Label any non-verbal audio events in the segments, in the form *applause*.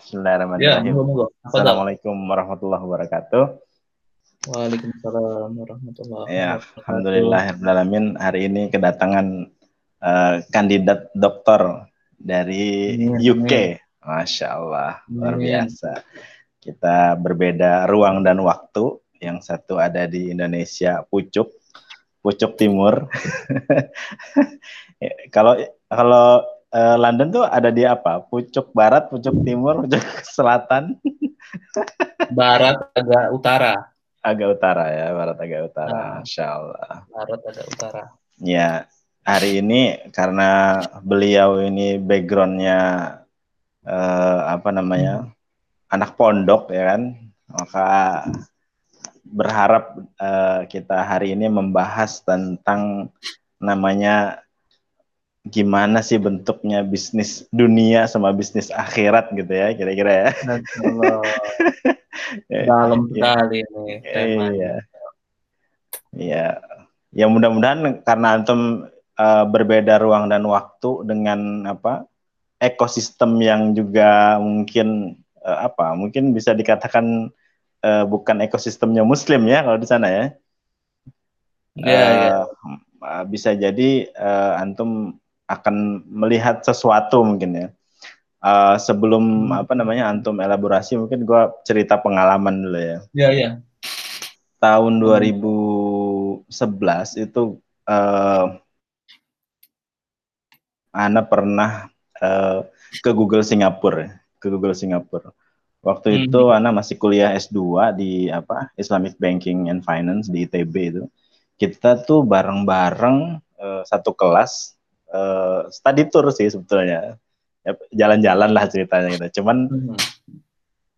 Bismillahirrahmanirrahim. Ya, Assalamualaikum warahmatullahi wabarakatuh. Waalaikumsalam warahmatullahi ya, wabarakatuh. Alhamdulillah alamin hari ini kedatangan uh, kandidat doktor dari UK. Masya Allah, luar biasa. Kita berbeda ruang dan waktu. Yang satu ada di Indonesia, Pucuk, Pucuk Timur. *laughs* kalau kalau uh, London tuh ada di apa? Pucuk barat, pucuk timur, pucuk *laughs* selatan. barat agak utara. Agak utara ya, barat agak utara. Nah, Allah. Barat agak utara. Ya, hari ini karena beliau ini backgroundnya uh, apa namanya hmm. anak pondok ya kan, maka berharap uh, kita hari ini membahas tentang namanya gimana sih bentuknya bisnis dunia sama bisnis akhirat gitu ya kira-kira ya. *laughs* Dalam ya. sekali ini. Iya. Iya. Ya mudah-mudahan karena antum uh, berbeda ruang dan waktu dengan apa ekosistem yang juga mungkin uh, apa mungkin bisa dikatakan uh, bukan ekosistemnya muslim ya kalau di sana ya. Iya. Uh, ya. Bisa jadi uh, antum akan melihat sesuatu mungkin ya. Uh, sebelum hmm. apa namanya antum elaborasi mungkin gue cerita pengalaman dulu ya. Iya iya. Tahun 2011 itu uh, Ana pernah uh, ke Google Singapura, ke Google Singapura. Waktu hmm. itu Ana masih kuliah S2 di apa Islamic Banking and Finance di ITB itu. Kita tuh bareng-bareng uh, satu kelas uh, study tour sih sebetulnya. Ya, jalan-jalan lah ceritanya gitu. Cuman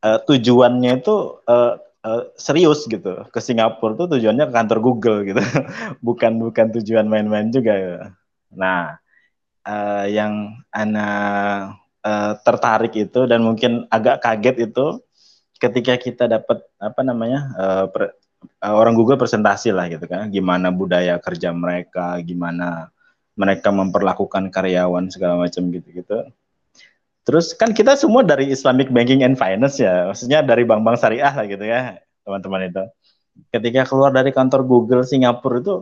uh, tujuannya itu uh, uh, serius gitu. Ke Singapura tuh tujuannya ke kantor Google gitu. *laughs* Bukan bukan tujuan main-main juga gitu. nah uh, yang anak uh, tertarik itu dan mungkin agak kaget itu ketika kita dapat apa namanya uh, per, uh, orang Google presentasi lah gitu kan. Gimana budaya kerja mereka gimana mereka memperlakukan karyawan segala macam gitu-gitu. Terus kan kita semua dari Islamic Banking and Finance ya, maksudnya dari bank-bank syariah lah gitu ya, teman-teman itu. Ketika keluar dari kantor Google Singapura itu,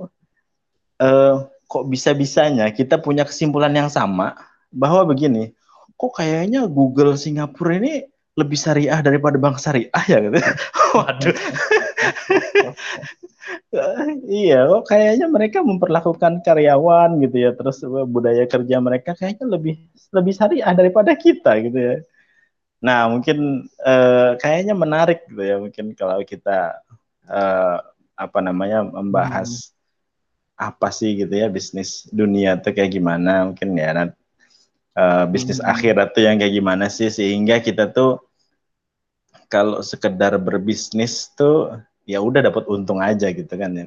eh, kok bisa-bisanya kita punya kesimpulan yang sama bahwa begini, kok kayaknya Google Singapura ini lebih syariah daripada bank syariah ya gitu. *laughs* Waduh. *laughs* iya, kok kayaknya mereka memperlakukan karyawan gitu ya, terus budaya kerja mereka kayaknya lebih lebih syariah daripada kita gitu ya. Nah, mungkin eh, kayaknya menarik gitu ya, mungkin kalau kita eh, apa namanya membahas hmm. apa sih gitu ya bisnis dunia tuh kayak gimana, mungkin ya nanti uh, bisnis hmm. akhirat tuh yang kayak gimana sih sehingga kita tuh kalau sekedar berbisnis tuh ya udah dapat untung aja gitu kan ya.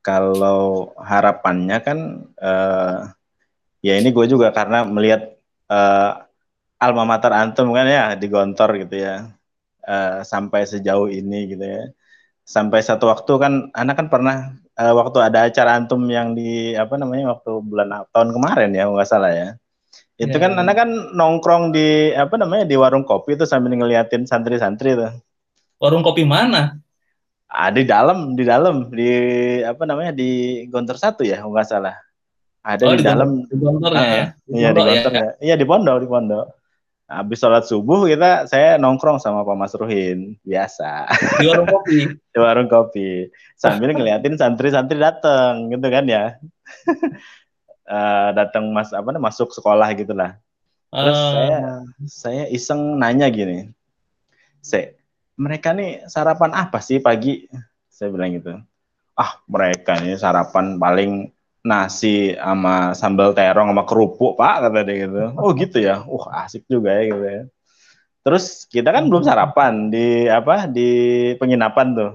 Kalau harapannya kan uh, ya ini gue juga karena melihat uh, alma mater antum kan ya di Gontor gitu ya uh, sampai sejauh ini gitu ya. Sampai satu waktu kan anak kan pernah uh, waktu ada acara antum yang di apa namanya waktu bulan tahun kemarin ya nggak salah ya. Itu yeah. kan ya. anak kan nongkrong di apa namanya di warung kopi itu sambil ngeliatin santri-santri tuh. Warung kopi mana? Ah, di dalam, di dalam, di apa namanya di Gontor satu ya, nggak salah. Ada oh, di, di dalam. Di Gontor ya? Ah, iya di Gontor ya. Iya di Pondok, di Pondok. Habis sholat subuh kita saya nongkrong sama Pak Mas Ruhin biasa. Di warung kopi. *laughs* di warung kopi. Sambil ngeliatin santri-santri datang gitu kan ya. *laughs* uh, datang mas apa nih masuk sekolah gitulah. Terus uh. saya saya iseng nanya gini. Saya mereka nih sarapan apa sih pagi? Saya bilang gitu. Ah, mereka nih sarapan paling nasi sama sambal terong sama kerupuk, Pak, kata dia gitu. Oh, gitu ya. Uh, asik juga ya gitu ya. Terus kita kan belum sarapan di apa? di penginapan tuh.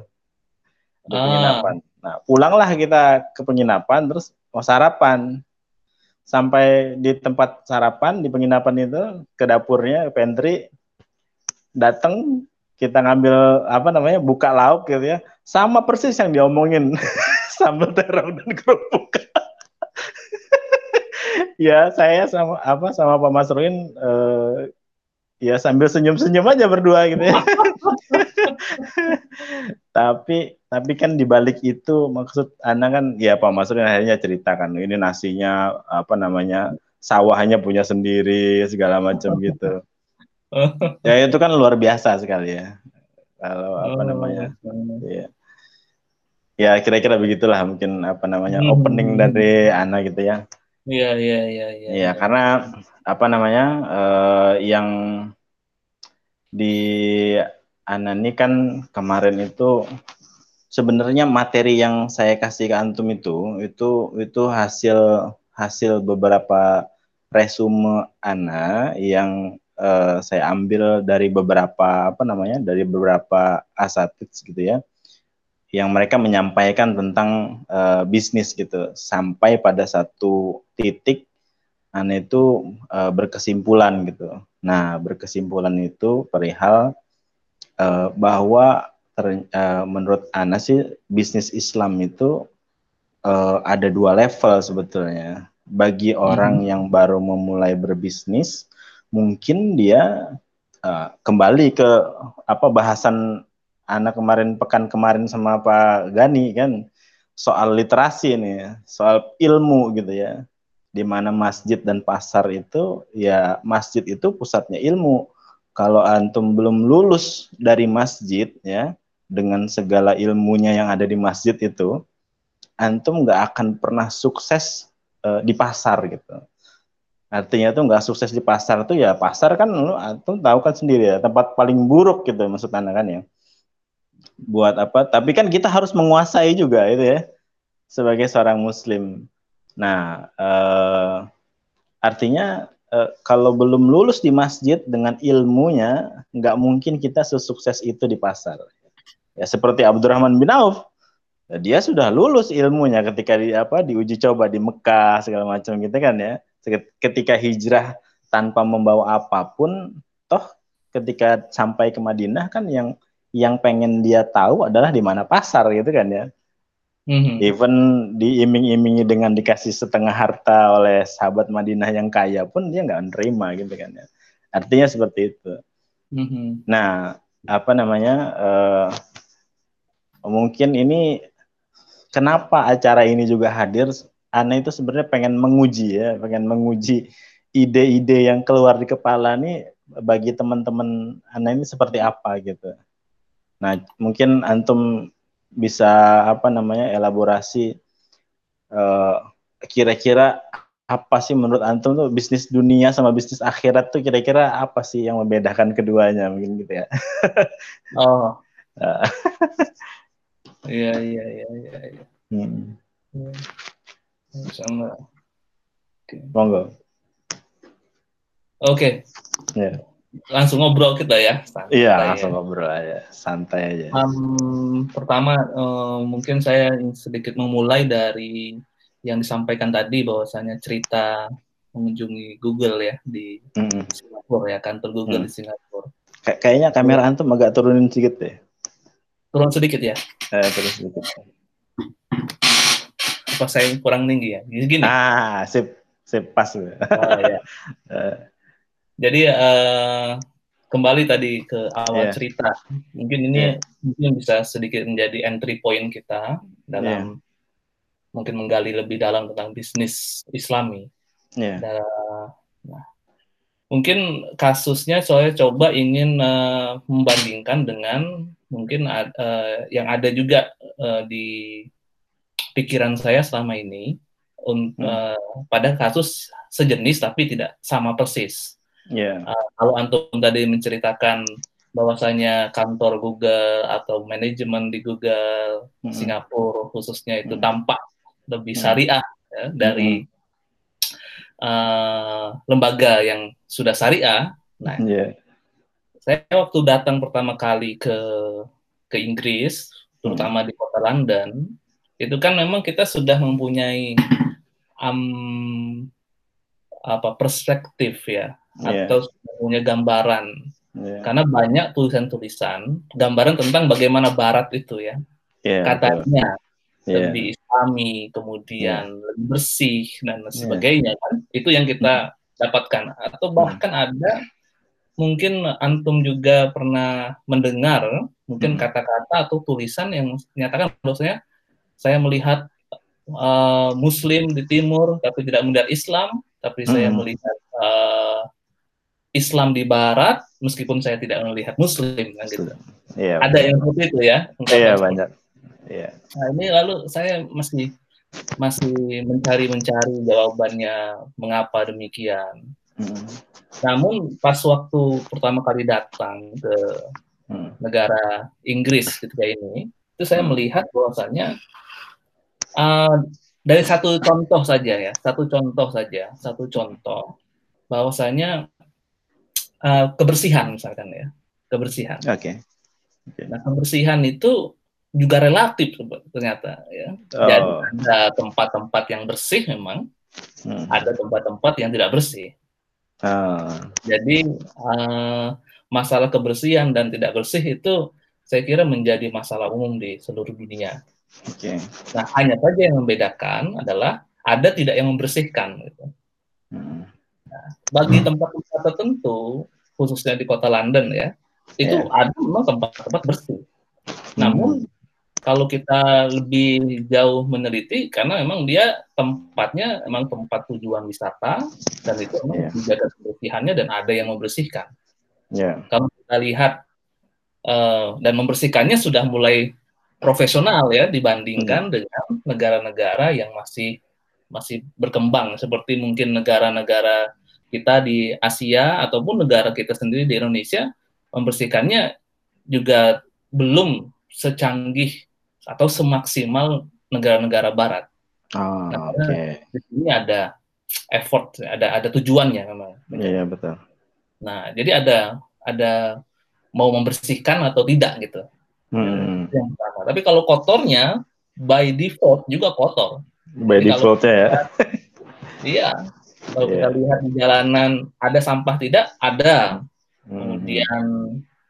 Di ah. penginapan. Nah, pulanglah kita ke penginapan terus mau sarapan. Sampai di tempat sarapan di penginapan itu ke dapurnya, ke pantry datang kita ngambil apa namanya buka lauk gitu ya sama persis yang diomongin *laughs* sambal terong dan kerupuk *laughs* ya saya sama apa sama Pak Mas Ruin eh, ya sambil senyum-senyum aja berdua gitu ya. *laughs* tapi tapi kan dibalik itu maksud Ana kan ya Pak Masrul akhirnya ceritakan ini nasinya apa namanya sawahnya punya sendiri segala macam gitu. ya itu kan luar biasa sekali ya. Kalau apa namanya? Ya. Ya kira-kira begitulah mungkin apa namanya hmm. opening dari Ana gitu ya. Iya iya iya iya. Iya karena apa namanya uh, yang di Ana ini kan kemarin itu sebenarnya materi yang saya kasih ke antum itu itu itu hasil hasil beberapa resume Ana yang uh, saya ambil dari beberapa apa namanya dari beberapa asatid gitu ya yang mereka menyampaikan tentang uh, bisnis gitu. Sampai pada satu titik Ana itu uh, berkesimpulan gitu. Nah, berkesimpulan itu perihal uh, bahwa ter, uh, menurut Ana sih bisnis Islam itu uh, ada dua level sebetulnya. Bagi orang hmm. yang baru memulai berbisnis, mungkin dia uh, kembali ke apa bahasan Ana kemarin pekan kemarin sama Pak Gani kan soal literasi ini, soal ilmu gitu ya di mana masjid dan pasar itu ya masjid itu pusatnya ilmu. Kalau antum belum lulus dari masjid ya dengan segala ilmunya yang ada di masjid itu, antum nggak akan pernah sukses uh, di pasar gitu. Artinya tuh nggak sukses di pasar tuh ya pasar kan lu antum tahu kan sendiri ya tempat paling buruk gitu maksud anda kan ya. Buat apa? Tapi kan kita harus menguasai juga itu ya sebagai seorang muslim Nah, eh, artinya eh, kalau belum lulus di masjid dengan ilmunya, nggak mungkin kita sesukses itu di pasar. Ya seperti Abdurrahman bin Auf, dia sudah lulus ilmunya ketika di apa diuji coba di Mekah segala macam gitu kan ya. Ketika hijrah tanpa membawa apa pun, toh ketika sampai ke Madinah kan yang yang pengen dia tahu adalah di mana pasar gitu kan ya. Mm-hmm. Even diiming-imingi dengan dikasih setengah harta oleh sahabat Madinah yang kaya pun dia nggak menerima gitu kan ya. Artinya seperti itu. Mm-hmm. Nah, apa namanya? Uh, mungkin ini kenapa acara ini juga hadir? Ana itu sebenarnya pengen menguji ya, pengen menguji ide-ide yang keluar di kepala nih bagi teman-teman Ana ini seperti apa gitu. Nah, mungkin antum bisa apa namanya elaborasi eh, kira-kira apa sih menurut antum tuh bisnis dunia sama bisnis akhirat tuh kira-kira apa sih yang membedakan keduanya mungkin gitu ya *laughs* oh *laughs* iya iya iya iya ya. hmm. monggo oke okay. yeah langsung ngobrol kita ya. iya, langsung ya. ngobrol aja, santai aja. Um, pertama um, mungkin saya sedikit memulai dari yang disampaikan tadi bahwasanya cerita mengunjungi Google ya di mm. Singapura ya kantor Google mm. di Singapura. Kay kayaknya kamera antum agak turunin sedikit deh. Turun sedikit ya? Eh, turun sedikit. Apa saya kurang tinggi ya? Gini. Ah, sip, sip pas. Oh, ya. *laughs* Jadi uh, kembali tadi ke awal yeah. cerita. Mungkin ini yeah. mungkin bisa sedikit menjadi entry point kita dalam yeah. mungkin menggali lebih dalam tentang bisnis Islami. Yeah. Dan, nah, mungkin kasusnya saya coba ingin uh, membandingkan dengan mungkin uh, yang ada juga uh, di pikiran saya selama ini um, hmm. uh, pada kasus sejenis tapi tidak sama persis. Yeah. Uh, kalau antum tadi menceritakan bahwasanya kantor Google atau manajemen di Google mm -hmm. Singapura khususnya itu mm -hmm. tampak lebih syariah ya, dari mm -hmm. uh, lembaga yang sudah syariah. Nah, yeah. saya waktu datang pertama kali ke ke Inggris, terutama mm -hmm. di kota London, itu kan memang kita sudah mempunyai um, apa perspektif ya yeah. atau punya gambaran. Yeah. Karena banyak tulisan-tulisan gambaran tentang bagaimana Barat itu ya. Yeah, Katanya yeah. lebih Islami, kemudian yeah. lebih bersih dan sebagainya yeah. kan. Itu yang kita hmm. dapatkan atau bahkan hmm. ada mungkin antum juga pernah mendengar mungkin kata-kata hmm. atau tulisan yang menyatakan bahwasanya saya melihat uh, Muslim di timur tapi tidak melihat Islam, tapi hmm. saya melihat uh, Islam di Barat meskipun saya tidak melihat Muslim kan gitu. Iya, Ada yang seperti itu ya? Iya banyak. Iya. Nah ini lalu saya masih masih mencari-mencari jawabannya mengapa demikian. Hmm. Namun pas waktu pertama kali datang ke hmm. negara Inggris ketika ini, itu saya hmm. melihat bahwasannya uh, dari satu contoh saja ya, satu contoh saja, satu contoh bahwasanya uh, kebersihan misalkan ya, kebersihan. Oke. Okay. Okay. Nah kebersihan itu juga relatif ternyata ya. Oh. Jadi ada tempat-tempat yang bersih memang, hmm. ada tempat-tempat yang tidak bersih. Uh. Jadi uh, masalah kebersihan dan tidak bersih itu saya kira menjadi masalah umum di seluruh dunia. Okay. Nah hanya saja yang membedakan adalah ada tidak yang membersihkan. Gitu. Hmm. Nah, bagi tempat-tempat tertentu, khususnya di kota London ya, itu yeah. ada memang tempat-tempat bersih. Hmm. Namun kalau kita lebih jauh meneliti karena memang dia tempatnya memang tempat tujuan wisata dan itu memang yeah. dijaga kebersihannya dan ada yang membersihkan. Yeah. Kalau kita lihat uh, dan membersihkannya sudah mulai profesional ya dibandingkan hmm. dengan negara-negara yang masih masih berkembang seperti mungkin negara-negara kita di Asia ataupun negara kita sendiri di Indonesia membersihkannya juga belum secanggih atau semaksimal negara-negara Barat. Oh, Oke. Okay. Di sini ada effort, ada ada tujuannya memang. Iya yeah, betul. Nah, jadi ada ada mau membersihkan atau tidak gitu. Hmm. Yang pertama. Tapi kalau kotornya by default juga kotor. By default ya. *laughs* Iya. Kalau yeah. kita lihat di jalanan ada sampah tidak? Ada. Hmm. Kemudian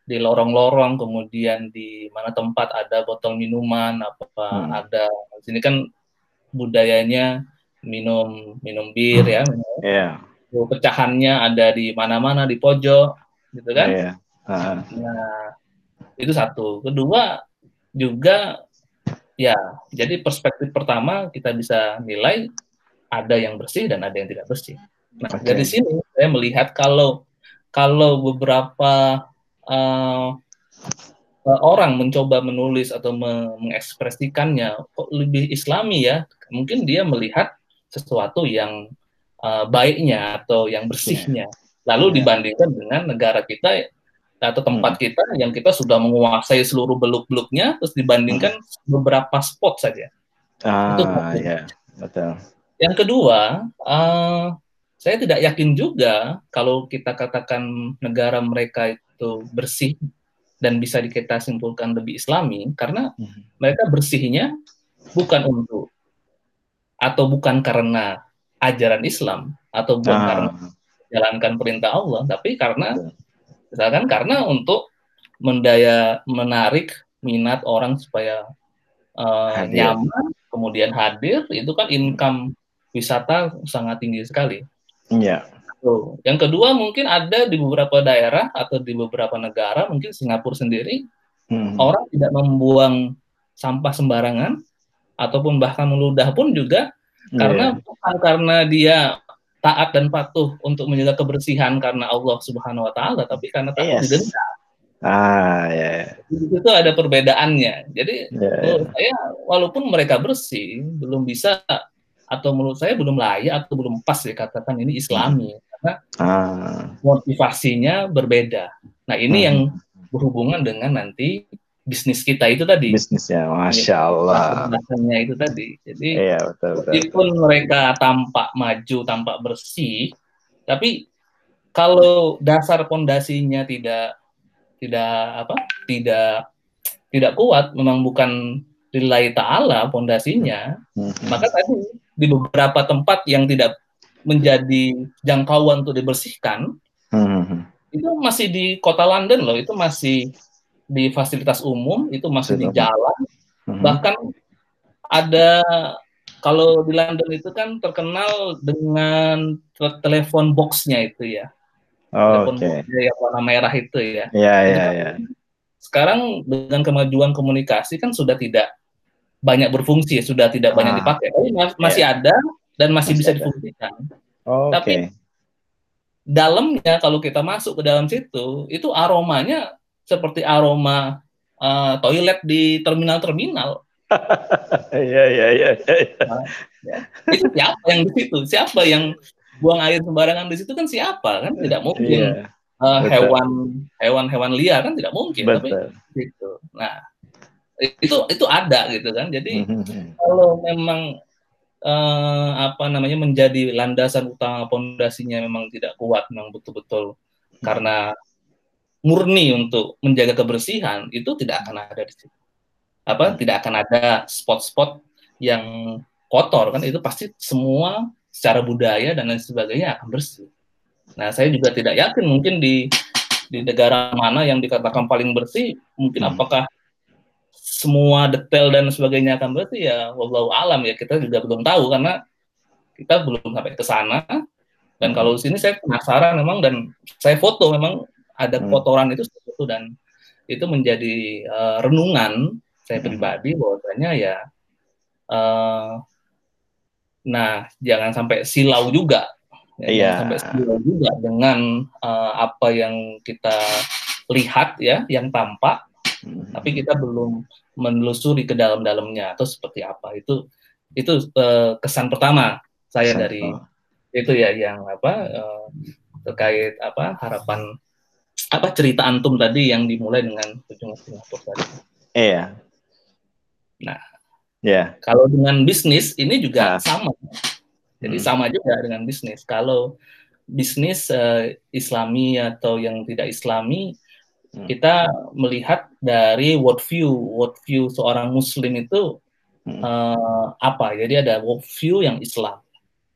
di lorong-lorong, kemudian di mana tempat ada botol minuman, apa hmm. ada di sini kan budayanya minum minum bir ya, minum. Yeah. pecahannya ada di mana-mana di pojok, gitu kan? Yeah. Uh. Nah itu satu. Kedua juga ya, jadi perspektif pertama kita bisa nilai ada yang bersih dan ada yang tidak bersih. Nah okay. dari sini saya melihat kalau kalau beberapa uh, orang mencoba menulis atau mengekspresikannya kok lebih islami ya mungkin dia melihat sesuatu yang uh, baiknya atau yang bersihnya lalu yeah. dibandingkan dengan negara kita atau tempat hmm. kita yang kita sudah menguasai seluruh beluk-beluknya terus dibandingkan hmm. beberapa spot saja ah, itu ya betul yang kedua uh, saya tidak yakin juga kalau kita katakan negara mereka itu bersih dan bisa kita simpulkan lebih islami karena hmm. mereka bersihnya bukan untuk atau bukan karena ajaran Islam atau bukan ah. karena menjalankan perintah Allah tapi karena misalkan karena untuk mendaya menarik minat orang supaya uh, nyaman kemudian hadir itu kan income wisata sangat tinggi sekali. Iya. Tuh. Yang kedua mungkin ada di beberapa daerah atau di beberapa negara, mungkin Singapura sendiri, hmm. orang tidak membuang sampah sembarangan ataupun bahkan meludah pun juga yeah. karena bukan karena dia taat dan patuh untuk menjaga kebersihan karena Allah Subhanahu wa taala, tapi karena takut yes. didenda. Ah, ya. Yeah. Itu ada perbedaannya. Jadi yeah, yeah. saya walaupun mereka bersih, belum bisa atau menurut saya belum layak atau belum pas dikatakan ini Islami karena ah. motivasinya berbeda. Nah ini hmm. yang berhubungan dengan nanti bisnis kita itu tadi. Bisnisnya, masya Allah. Bahasanya itu tadi. Jadi iya, betul, betul. meskipun mereka tampak maju, tampak bersih, tapi kalau dasar pondasinya tidak tidak apa, tidak tidak kuat, memang bukan lillahi ta'ala pondasinya, hmm. maka tadi di beberapa tempat yang tidak menjadi jangkauan untuk dibersihkan, hmm. itu masih di kota London loh, itu masih di fasilitas umum, itu masih di jalan, hmm. bahkan ada kalau di London itu kan terkenal dengan telepon boxnya itu ya. Oh, Oke. Okay. Yang warna merah itu ya. Iya, iya, iya. Sekarang dengan kemajuan komunikasi kan sudah tidak banyak berfungsi, sudah tidak ah. banyak dipakai. Tapi masih yeah. ada dan masih, masih bisa ada. difungsikan. Oh, Tapi okay. dalamnya kalau kita masuk ke dalam situ, itu aromanya seperti aroma uh, toilet di terminal-terminal. *laughs* Iya, iya, iya. Nah, ya. Itu siapa yang di situ? Siapa yang buang air sembarangan di situ kan siapa kan? Tidak mungkin. Yeah. Uh, hewan hewan-hewan liar kan tidak mungkin Betul. tapi gitu. Nah, itu itu ada gitu kan jadi mm-hmm. kalau memang uh, apa namanya menjadi landasan utama pondasinya memang tidak kuat memang betul-betul karena murni untuk menjaga kebersihan itu tidak akan ada di situ. Apa? Tidak akan ada spot-spot yang kotor kan? Itu pasti semua secara budaya dan lain sebagainya akan bersih. Nah saya juga tidak yakin mungkin di di negara mana yang dikatakan paling bersih mungkin hmm. apakah semua detail dan sebagainya akan berarti ya wallahu alam. Ya kita juga belum tahu karena kita belum sampai ke sana. Dan kalau di sini saya penasaran memang dan saya foto memang ada hmm. kotoran itu itu dan itu menjadi uh, renungan saya hmm. pribadi bahwasanya ya uh, nah jangan sampai silau juga ya, yeah. sampai silau juga dengan uh, apa yang kita lihat ya yang tampak hmm. tapi kita belum menelusuri ke dalam-dalamnya atau seperti apa itu itu uh, kesan pertama saya kesan dari itu ya yang apa uh, terkait apa harapan apa cerita antum tadi yang dimulai dengan ujung Singapura tadi. Iya. Nah, ya. Yeah. Kalau dengan bisnis ini juga nah. sama. Jadi hmm. sama juga dengan bisnis. Kalau bisnis uh, Islami atau yang tidak Islami Hmm. kita melihat dari worldview worldview seorang muslim itu hmm. uh, apa jadi ada worldview yang Islam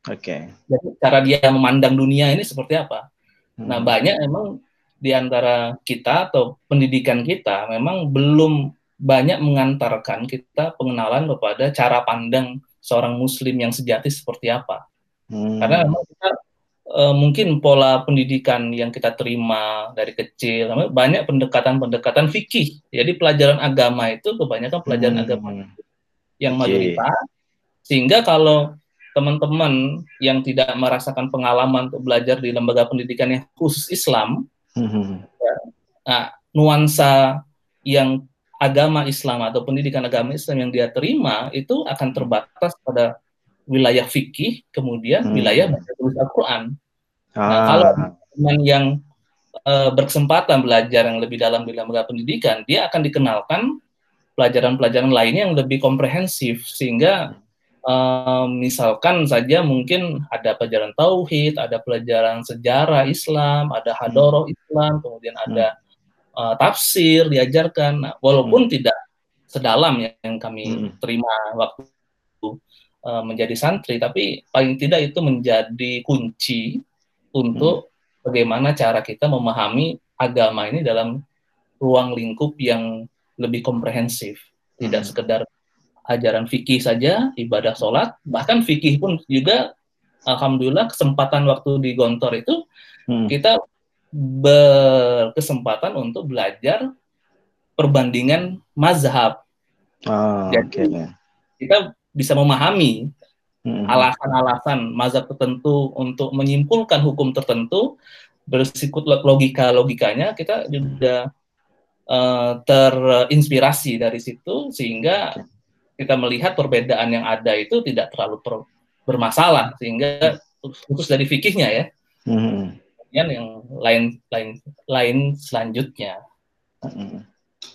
oke okay. jadi cara dia memandang dunia ini seperti apa hmm. nah banyak memang di antara kita atau pendidikan kita memang belum banyak mengantarkan kita pengenalan kepada cara pandang seorang muslim yang sejati seperti apa hmm. karena memang kita uh, mungkin pola pendidikan yang kita terima dari kecil banyak pendekatan-pendekatan fikih. Jadi pelajaran agama itu kebanyakan pelajaran hmm. agama yang mayoritas. Sehingga kalau teman-teman yang tidak merasakan pengalaman untuk belajar di lembaga pendidikan yang khusus Islam, hmm. ya, nah, nuansa yang agama Islam atau pendidikan agama Islam yang dia terima itu akan terbatas pada wilayah fikih, kemudian hmm. wilayah baca tulis Al-Quran. Nah, ah. Nah, kalau teman yang uh, berkesempatan belajar yang lebih dalam di lembaga pendidikan, dia akan dikenalkan pelajaran-pelajaran lainnya yang lebih komprehensif, sehingga uh, misalkan saja mungkin ada pelajaran tauhid, ada pelajaran sejarah Islam, ada hadoroh hmm. Islam, kemudian ada uh, tafsir diajarkan, nah, walaupun hmm. tidak sedalam yang kami hmm. terima waktu uh, menjadi santri, tapi paling tidak itu menjadi kunci untuk hmm. bagaimana cara kita memahami agama ini dalam ruang lingkup yang lebih komprehensif, tidak hmm. sekedar ajaran fikih saja, ibadah sholat, bahkan fikih pun juga, alhamdulillah kesempatan waktu di Gontor itu hmm. kita berkesempatan untuk belajar perbandingan mazhab. Oh, Jadi okay. kita bisa memahami hmm. alasan-alasan mazhab tertentu untuk menyimpulkan hukum tertentu bersikut logika-logikanya kita juga uh, terinspirasi dari situ sehingga kita melihat perbedaan yang ada itu tidak terlalu per, bermasalah sehingga khusus dari fikihnya ya hmm. yang lain lain lain selanjutnya hmm.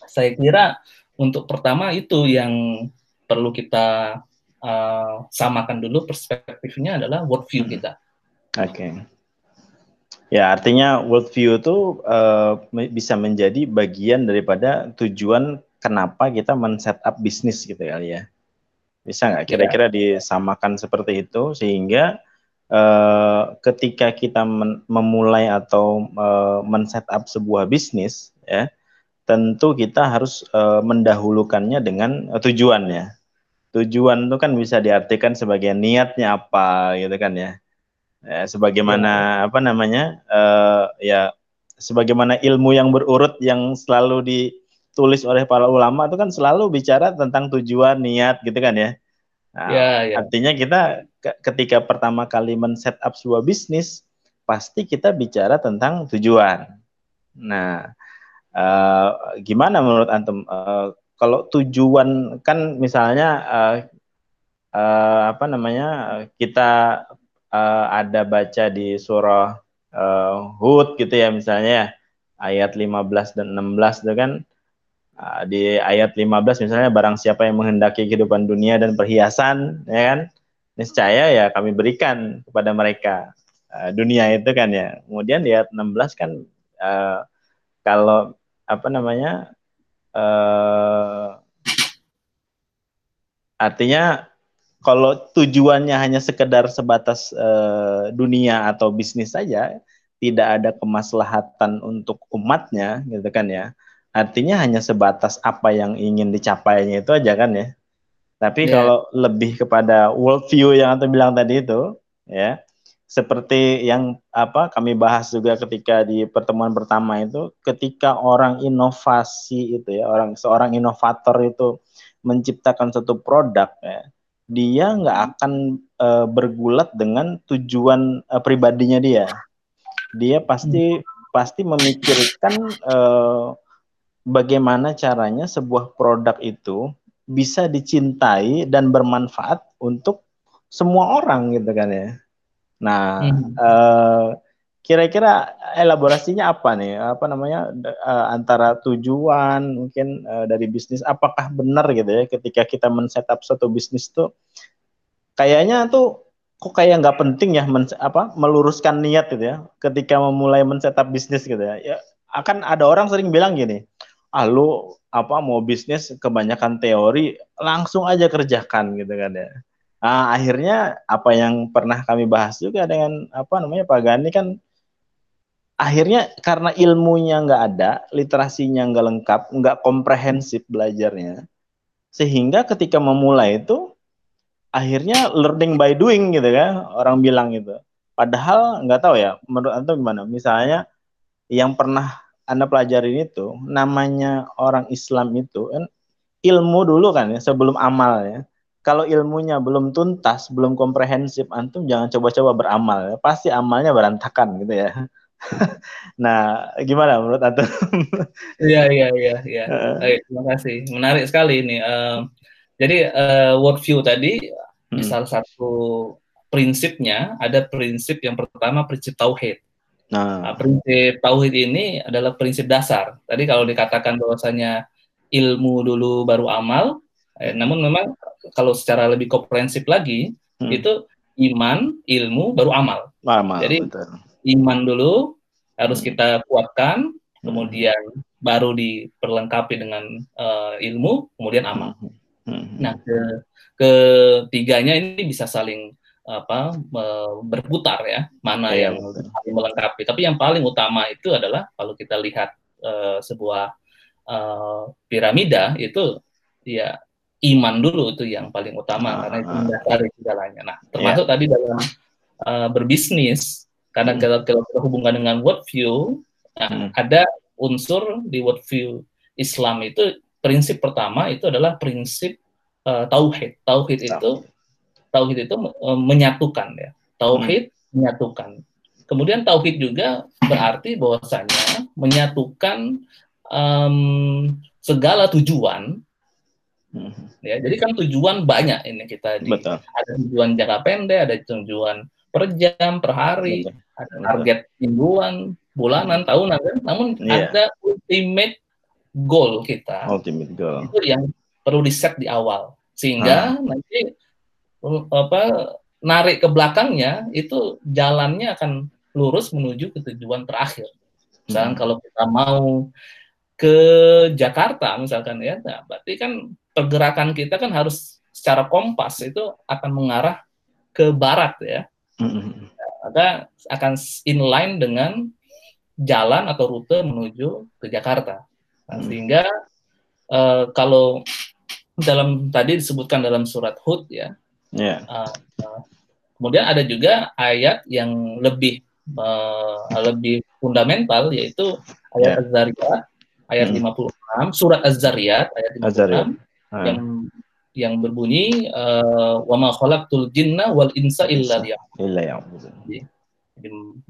saya kira untuk pertama itu yang perlu kita uh, samakan dulu perspektifnya adalah worldview kita. Oke. Okay. Ya, artinya worldview itu uh, bisa menjadi bagian daripada tujuan kenapa kita men-set up bisnis gitu kali ya. Bisa nggak kira-kira disamakan seperti itu sehingga uh, ketika kita memulai atau uh, men-set up sebuah bisnis ya, tentu kita harus uh, mendahulukannya dengan uh, tujuannya tujuan itu kan bisa diartikan sebagai niatnya apa gitu kan ya. Ya, sebagaimana ya. apa namanya uh, ya sebagaimana ilmu yang berurut yang selalu ditulis oleh para ulama itu kan selalu bicara tentang tujuan niat gitu kan ya. Nah, ya, ya. Artinya kita ketika pertama kali men-set up sebuah bisnis pasti kita bicara tentang tujuan. Nah, uh, gimana menurut antum uh, kalau tujuan kan misalnya uh, uh, apa namanya kita uh, ada baca di surah uh, Hud gitu ya misalnya ayat 15 dan 16 itu kan di ayat 15 misalnya barang siapa yang menghendaki kehidupan dunia dan perhiasan ya kan niscaya ya kami berikan kepada mereka uh, dunia itu kan ya. Kemudian di ayat 16 kan uh, kalau apa namanya uh, artinya kalau tujuannya hanya sekedar sebatas uh, dunia atau bisnis saja, tidak ada kemaslahatan untuk umatnya, gitu kan ya. Artinya hanya sebatas apa yang ingin dicapainya itu aja kan ya. Tapi yeah. kalau lebih kepada world view yang anda bilang tadi itu, ya, seperti yang apa kami bahas juga ketika di pertemuan pertama itu, ketika orang inovasi itu ya, orang seorang inovator itu menciptakan satu produk ya, dia nggak akan uh, bergulat dengan tujuan uh, pribadinya dia. Dia pasti hmm. pasti memikirkan uh, bagaimana caranya sebuah produk itu bisa dicintai dan bermanfaat untuk semua orang gitu kan ya. Nah, hmm. uh, kira-kira elaborasinya apa nih? Apa namanya uh, antara tujuan mungkin uh, dari bisnis apakah benar gitu ya ketika kita men-setup suatu bisnis tuh kayaknya tuh kok kayak nggak penting ya men, apa meluruskan niat gitu ya ketika memulai men-setup bisnis gitu ya. Ya akan ada orang sering bilang gini, "Ah lu apa mau bisnis kebanyakan teori, langsung aja kerjakan gitu kan ya." Nah, akhirnya apa yang pernah kami bahas juga dengan apa namanya Pak Gani kan akhirnya karena ilmunya nggak ada, literasinya nggak lengkap, nggak komprehensif belajarnya, sehingga ketika memulai itu akhirnya learning by doing gitu kan, orang bilang gitu. Padahal nggak tahu ya, menurut anda gimana? Misalnya yang pernah anda pelajari itu, namanya orang Islam itu kan ilmu dulu kan ya, sebelum amal ya. Kalau ilmunya belum tuntas, belum komprehensif, antum jangan coba-coba beramal. Ya. Pasti amalnya berantakan gitu ya. *laughs* nah, gimana menurut Antum? *laughs* Iya, iya, iya, iya. *laughs* Baik, terima kasih. Menarik sekali ini. Uh, jadi uh, worldview tadi hmm. salah satu prinsipnya ada prinsip yang pertama prinsip tauhid. Nah. nah, prinsip tauhid ini adalah prinsip dasar. Tadi kalau dikatakan bahwasanya ilmu dulu baru amal, eh, namun memang kalau secara lebih komprehensif lagi hmm. itu iman, ilmu baru amal. amal Jadi betul iman dulu harus hmm. kita kuatkan, kemudian baru diperlengkapi dengan uh, ilmu, kemudian amal. Hmm. Nah, ke ketiganya ini bisa saling apa berputar ya mana ya, yang melengkapi tapi yang paling utama itu adalah kalau kita lihat uh, sebuah uh, piramida itu ya iman dulu itu yang paling utama ah, karena itu mendasari segalanya nah termasuk yeah. tadi dalam uh, berbisnis karena hmm. kalau kita hubungkan dengan worldview, nah, hmm. ada unsur di worldview Islam itu prinsip pertama itu adalah prinsip uh, tauhid. Tauhid itu tauhid itu uh, menyatukan ya. Tauhid hmm. menyatukan. Kemudian tauhid juga berarti bahwasanya menyatukan um, segala tujuan hmm. ya jadi kan tujuan banyak ini kita di, Betul. ada tujuan jangka pendek ada tujuan per jam per hari Betul ada target mingguan, bulanan, tahunan kan. Namun yeah. ada ultimate goal kita. Ultimate goal. Itu yang perlu di set di awal sehingga hmm. nanti apa narik ke belakangnya itu jalannya akan lurus menuju ke tujuan terakhir. Misalkan hmm. kalau kita mau ke Jakarta misalkan ya, nah, berarti kan pergerakan kita kan harus secara kompas itu akan mengarah ke barat ya. Hmm maka akan inline dengan jalan atau rute menuju ke Jakarta. Nah, hmm. Sehingga uh, kalau dalam tadi disebutkan dalam surat Hud ya, yeah. Ya. uh, uh, kemudian ada juga ayat yang lebih uh, lebih fundamental yaitu ayat yeah. Az-Zariyat ayat hmm. 56 surat Az-Zariyat ayat 56 Az-Zariyat. Hmm. yang yang berbunyi uh, wa ma khalaqtul jinna wal insa illa liya'budun.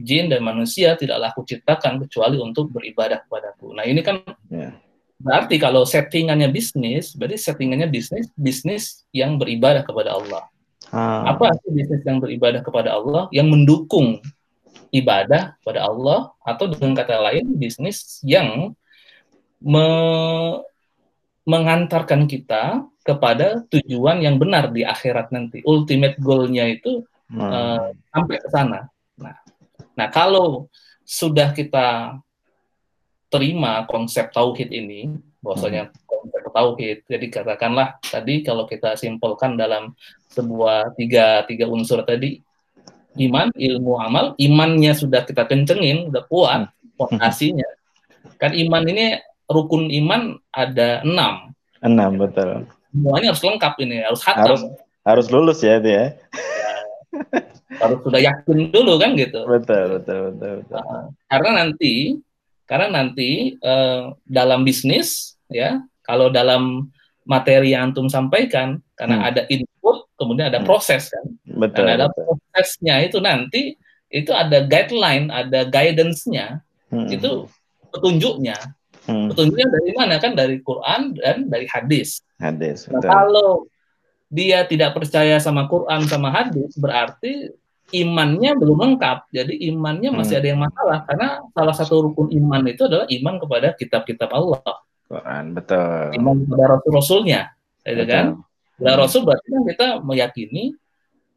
Jin dan manusia tidaklah aku ciptakan kecuali untuk beribadah kepadaku. Nah, ini kan yeah. berarti kalau settingannya bisnis, berarti settingannya bisnis bisnis yang beribadah kepada Allah. Hmm. Apa sih bisnis yang beribadah kepada Allah yang mendukung ibadah kepada Allah atau dengan kata lain bisnis yang me mengantarkan kita kepada tujuan yang benar di akhirat nanti. Ultimate goal-nya itu hmm. uh, sampai ke sana. Nah, nah kalau sudah kita terima konsep tauhid ini, bahwasanya hmm. Tauhid, jadi katakanlah tadi kalau kita simpulkan dalam sebuah tiga tiga unsur tadi, iman, ilmu, amal, imannya sudah kita kencengin, udah kuat hmm. fondasinya. Kan iman ini rukun iman ada enam. Enam betul. Semuanya harus lengkap ini, harus hatam. Harus, harus lulus ya itu ya. ya. *laughs* harus sudah yakin dulu kan gitu. Betul betul betul. betul. Nah, karena nanti, karena nanti uh, dalam bisnis ya, kalau dalam materi yang antum sampaikan, karena hmm. ada input, kemudian ada hmm. proses kan. Betul. Dan ada betul. prosesnya itu nanti itu ada guideline, ada guidance-nya, hmm. itu petunjuknya. Hmm. Petunjuknya dari mana kan dari Quran dan dari hadis. Hadis. Nah, kalau dia tidak percaya sama Quran sama hadis berarti imannya belum lengkap. Jadi imannya masih hmm. ada yang masalah karena salah satu rukun iman itu adalah iman kepada kitab-kitab Allah. Quran, betul. Iman kepada rasul-rasulnya, gitu kan? Dan hmm. rasul berarti kan kita meyakini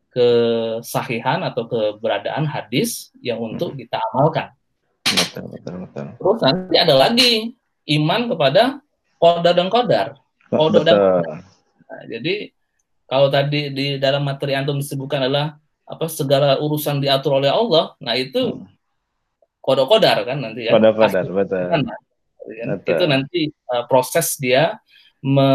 kesahihan atau keberadaan hadis yang untuk hmm. kita amalkan. Betul, betul, betul. Terus nanti ada lagi iman kepada kodar dan kodar. Kodar dan kodar. Nah, jadi kalau tadi di dalam materi antum disebutkan adalah apa segala urusan diatur oleh Allah, nah itu hmm. kodar kan nanti ya. Kodar kodar, betul. Kan, betul. Itu nanti uh, proses dia me,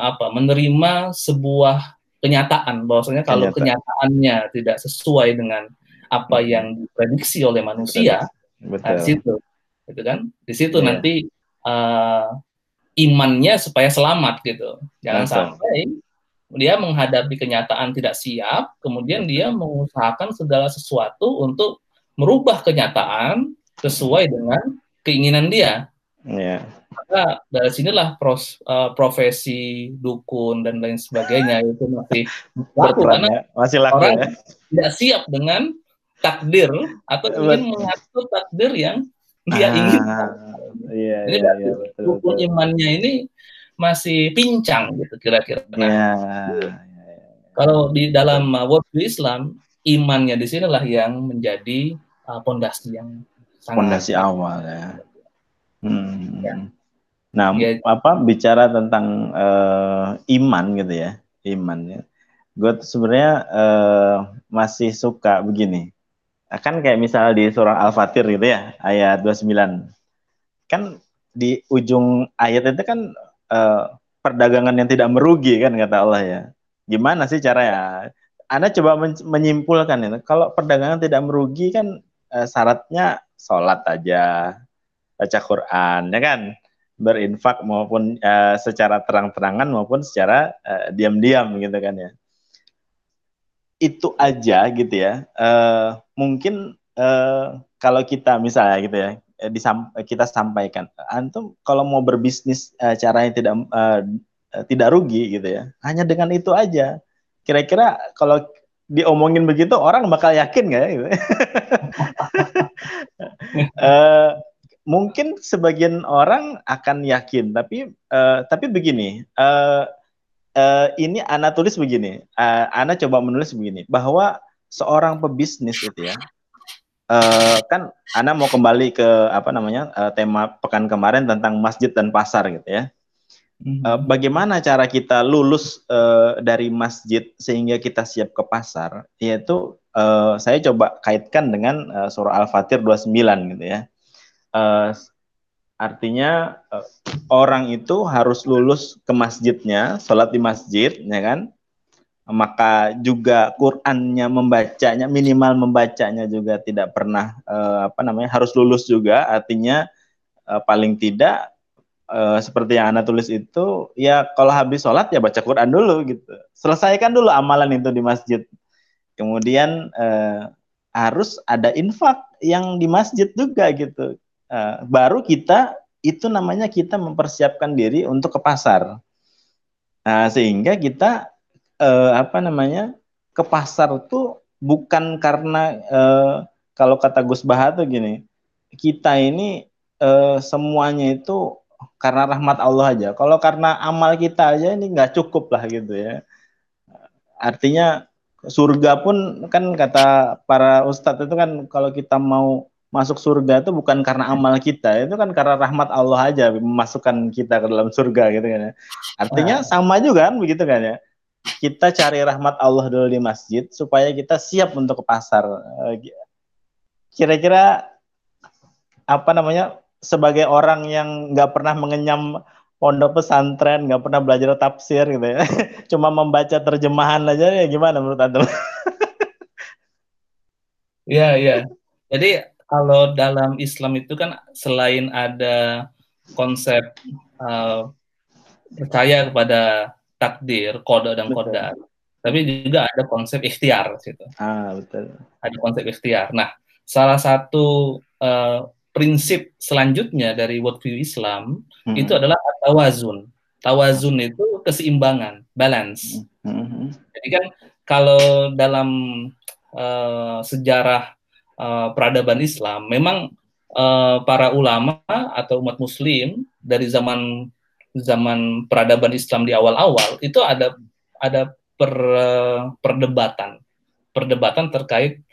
apa, menerima sebuah kenyataan bahwasanya kalau Kenyataan. kenyataannya tidak sesuai dengan apa hmm. yang diprediksi oleh manusia, Betul. Nah, di situ, gitu kan? Di situ yeah. nanti uh, imannya supaya selamat gitu. Jangan Betul. sampai dia menghadapi kenyataan tidak siap, kemudian dia mengusahakan segala sesuatu untuk merubah kenyataan sesuai dengan keinginan dia. Yeah. Maka dari sinilah pros, uh, profesi dukun dan lain sebagainya itu masih laku karena ya. masih laku orang ya. tidak siap dengan takdir atau ingin mengatur takdir yang dia ah, ingin. Iya, ini iya, iya, betul, hukum betul. imannya ini masih pincang gitu kira-kira. Nah, iya, iya, iya. Kalau di dalam uh, world Islam imannya di sinilah yang menjadi uh, pondasi uh, yang pondasi awal ya. Hmm. ya. Nah, ya. apa bicara tentang uh, iman gitu ya, iman ya. Gue sebenarnya uh, masih suka begini kan kayak misalnya di surah Al-Fatir gitu ya, ayat 29. Kan di ujung ayat itu kan uh, perdagangan yang tidak merugi kan kata Allah ya. Gimana sih caranya? Anda coba menyimpulkan itu. Kalau perdagangan tidak merugi kan uh, syaratnya sholat aja, baca Quran, ya kan? Berinfak maupun uh, secara terang-terangan maupun secara uh, diam-diam gitu kan ya. Itu aja gitu ya. Uh, mungkin uh, kalau kita misalnya gitu ya disam kita sampaikan antum kalau mau berbisnis uh, caranya tidak uh, tidak rugi gitu ya. Hanya dengan itu aja. Kira-kira kalau diomongin begitu orang bakal yakin nggak ya uh, *laughs* mungkin sebagian orang akan yakin tapi uh, tapi begini uh, uh, ini Ana tulis begini, uh, Ana coba menulis begini, bahwa seorang pebisnis itu ya, uh, kan Ana mau kembali ke apa namanya uh, tema pekan kemarin tentang masjid dan pasar gitu ya. Uh, bagaimana cara kita lulus uh, dari masjid sehingga kita siap ke pasar? Yaitu uh, saya coba kaitkan dengan uh, surah Al-Fatir 29 gitu ya. Uh, Artinya uh, orang itu harus lulus ke masjidnya, sholat di masjid, ya kan? maka juga Qurannya membacanya minimal membacanya juga tidak pernah uh, apa namanya harus lulus juga. Artinya uh, paling tidak uh, seperti yang Anda tulis itu ya kalau habis sholat ya baca Quran dulu gitu. Selesaikan dulu amalan itu di masjid. Kemudian uh, harus ada infak yang di masjid juga gitu uh, baru kita itu namanya kita mempersiapkan diri untuk ke pasar nah, sehingga kita uh, apa namanya ke pasar tuh bukan karena uh, kalau kata Gus Baha tuh gini kita ini uh, semuanya itu karena rahmat Allah aja. Kalau karena amal kita aja ini nggak cukup lah gitu ya. Artinya surga pun kan kata para ustadz itu kan kalau kita mau masuk surga itu bukan karena amal kita, itu kan karena rahmat Allah aja memasukkan kita ke dalam surga gitu kan ya. Artinya nah. sama juga kan begitu kan ya kita cari rahmat Allah dulu di masjid supaya kita siap untuk ke pasar. Eh, kira-kira apa namanya sebagai orang yang nggak pernah mengenyam pondok pesantren, nggak pernah belajar tafsir gitu ya, *laughs* cuma membaca terjemahan aja ya gimana menurut anda? *laughs* Iya iya. Jadi kalau dalam Islam itu kan selain ada konsep uh, percaya kepada takdir, kode dan kodar. Tapi juga ada konsep ikhtiar situ. Ah, betul. Ada konsep ikhtiar. Nah, salah satu uh, prinsip selanjutnya dari worldview Islam hmm. itu adalah tawazun. Tawazun itu keseimbangan, balance. Hmm. Jadi kan kalau dalam uh, sejarah uh, peradaban Islam, memang uh, para ulama atau umat Muslim dari zaman zaman peradaban Islam di awal-awal itu ada ada per, perdebatan perdebatan terkait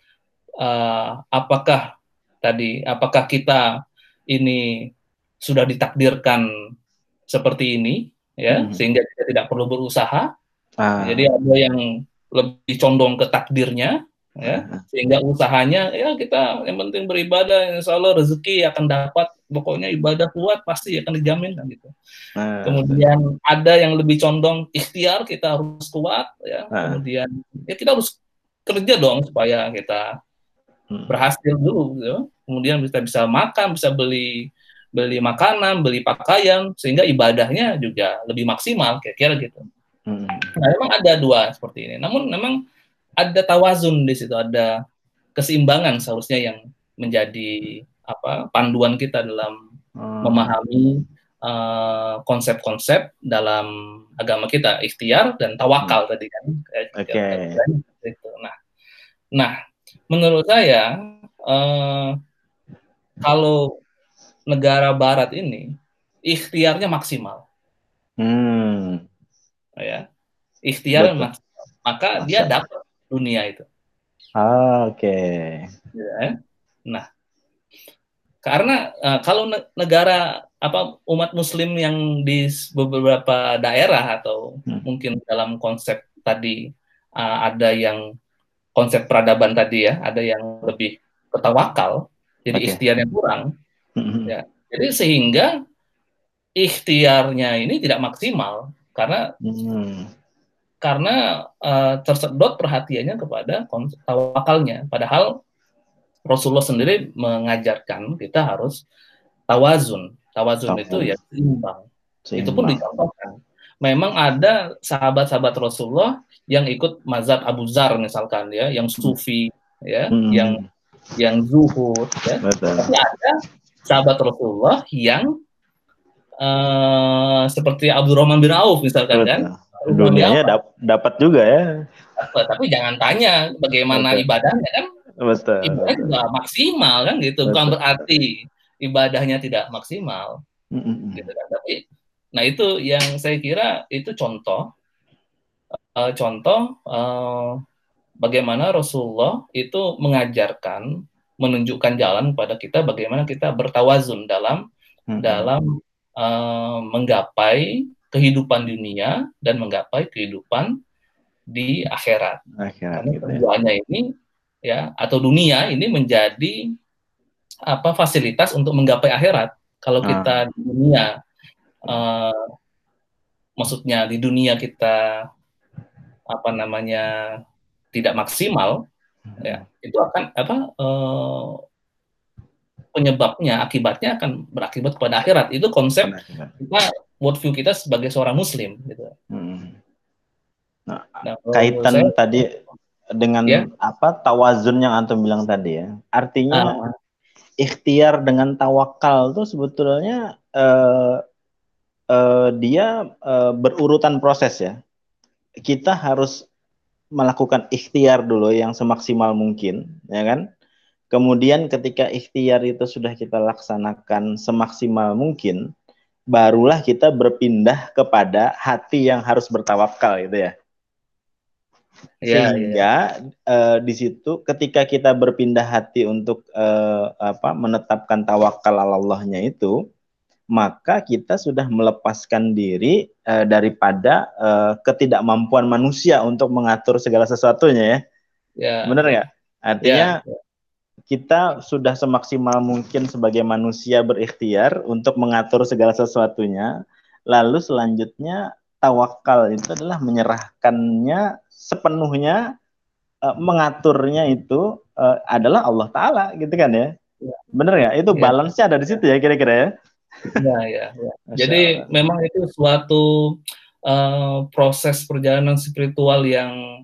uh, apakah tadi apakah kita ini sudah ditakdirkan seperti ini ya hmm. sehingga kita tidak perlu berusaha ah. jadi ada yang lebih condong ke takdirnya ya sehingga usahanya ya kita yang penting beribadah insya Allah rezeki akan dapat pokoknya ibadah kuat pasti akan dijamin kan gitu nah, kemudian ada yang lebih condong ikhtiar kita harus kuat ya nah. kemudian ya kita harus kerja dong supaya kita hmm. berhasil dulu gitu. kemudian kita bisa makan bisa beli beli makanan beli pakaian sehingga ibadahnya juga lebih maksimal kira-kira gitu hmm. nah memang ada dua seperti ini namun memang ada tawazun di situ, ada keseimbangan seharusnya yang menjadi apa panduan kita dalam hmm. memahami uh, konsep-konsep dalam agama kita, ikhtiar dan tawakal hmm. tadi kan. Oke. Okay. Nah, nah menurut saya uh, kalau negara Barat ini ikhtiarnya maksimal. Hmm. Ya, ikhtiar maksimal. Maka Masa. dia dapat dunia itu. Ah, Oke. Okay. Ya. Nah, karena uh, kalau negara apa umat Muslim yang di beberapa daerah atau hmm. mungkin dalam konsep tadi uh, ada yang konsep peradaban tadi ya, ada yang lebih ketawakal, jadi okay. ikhtiarnya kurang. Hmm. Ya. Jadi sehingga ikhtiarnya ini tidak maksimal karena hmm karena uh, tersedot perhatiannya kepada tawakalnya. Padahal Rasulullah sendiri mengajarkan kita harus tawazun. Tawazun Tawazun. itu ya seimbang. Itu pun dicontohkan. Memang ada sahabat-sahabat Rasulullah yang ikut mazhab Abu Zar misalkan ya, yang sufi ya, hmm. yang yang zuhud ya. Betul. Tapi ada sahabat Rasulullah yang uh, seperti Abdurrahman bin Auf misalkan kan, Betul. kan dunianya dap dapat juga ya. Tapi jangan tanya bagaimana Betul. ibadahnya kan. Betul. Ibadah juga maksimal kan gitu. Betul. Bukan berarti ibadahnya tidak maksimal. Mm. Gitu kan. Tapi nah itu yang saya kira itu contoh uh, contoh uh, bagaimana Rasulullah itu mengajarkan menunjukkan jalan pada kita bagaimana kita bertawazun dalam hmm. dalam uh, menggapai kehidupan dunia dan menggapai kehidupan di akhirat. akhirat Karena gitu ya. ini ya atau dunia ini menjadi apa fasilitas untuk menggapai akhirat. Kalau ah. kita di dunia uh, maksudnya di dunia kita apa namanya tidak maksimal ya itu akan apa uh, penyebabnya akibatnya akan berakibat pada akhirat itu konsep kita worldview kita sebagai seorang muslim gitu. Hmm. Nah, nah kaitan saya, tadi dengan ya? apa tawazun yang antum bilang tadi ya artinya uh, ikhtiar dengan tawakal itu sebetulnya uh, uh, dia uh, berurutan proses ya kita harus melakukan ikhtiar dulu yang semaksimal mungkin ya kan Kemudian ketika ikhtiar itu sudah kita laksanakan semaksimal mungkin, barulah kita berpindah kepada hati yang harus bertawakal gitu ya. Ya, Sehingga ya. Uh, di situ ketika kita berpindah hati untuk uh, apa menetapkan tawakal Allahnya itu, maka kita sudah melepaskan diri uh, daripada uh, ketidakmampuan manusia untuk mengatur segala sesuatunya ya. Ya. Benar nggak? Artinya ya, ya kita sudah semaksimal mungkin sebagai manusia berikhtiar untuk mengatur segala sesuatunya. Lalu selanjutnya tawakal itu adalah menyerahkannya sepenuhnya uh, mengaturnya itu uh, adalah Allah Taala gitu kan ya. ya. Bener ya? Itu ya. balance-nya ada di situ ya kira-kira ya. Ya, ya, ya. *laughs* Jadi memang itu suatu uh, proses perjalanan spiritual yang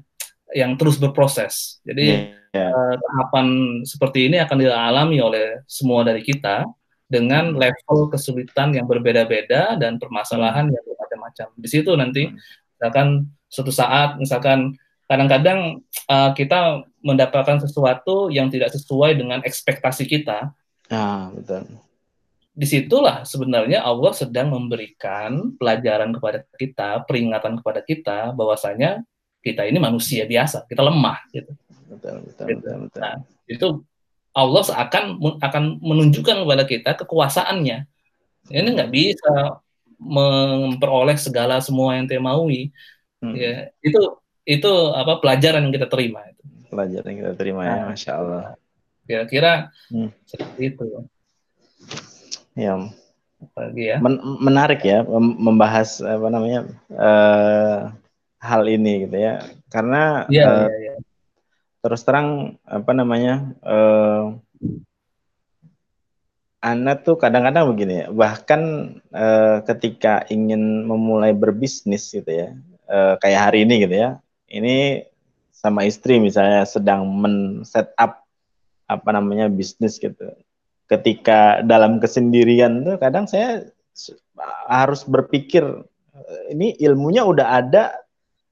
yang terus berproses. Jadi yeah yeah. uh, tahapan seperti ini akan dialami oleh semua dari kita dengan level kesulitan yang berbeda-beda dan permasalahan yang bermacam-macam. Di situ nanti misalkan suatu saat misalkan kadang-kadang uh, kita mendapatkan sesuatu yang tidak sesuai dengan ekspektasi kita. Ah, betul. Di situlah sebenarnya Allah sedang memberikan pelajaran kepada kita, peringatan kepada kita bahwasanya kita ini manusia biasa, kita lemah gitu betul, betul, gitu. betul, betul. Nah, itu Allah akan akan menunjukkan kepada kita kekuasaannya. Ini nggak bisa memperoleh segala semua yang dia maui. Hmm. Ya, itu itu apa pelajaran yang kita terima itu. Pelajaran yang kita terima ya, nah, ya, masya Allah. Kira-kira hmm. seperti itu. Ya. Lagi ya. Men menarik ya membahas apa namanya uh, hal ini gitu ya, karena ya, uh, ya, ya terus terang apa namanya uh, Anda tuh kadang-kadang begini ya bahkan uh, ketika ingin memulai berbisnis gitu ya uh, kayak hari ini gitu ya ini sama istri misalnya sedang men up apa namanya bisnis gitu. Ketika dalam kesendirian tuh kadang saya harus berpikir ini ilmunya udah ada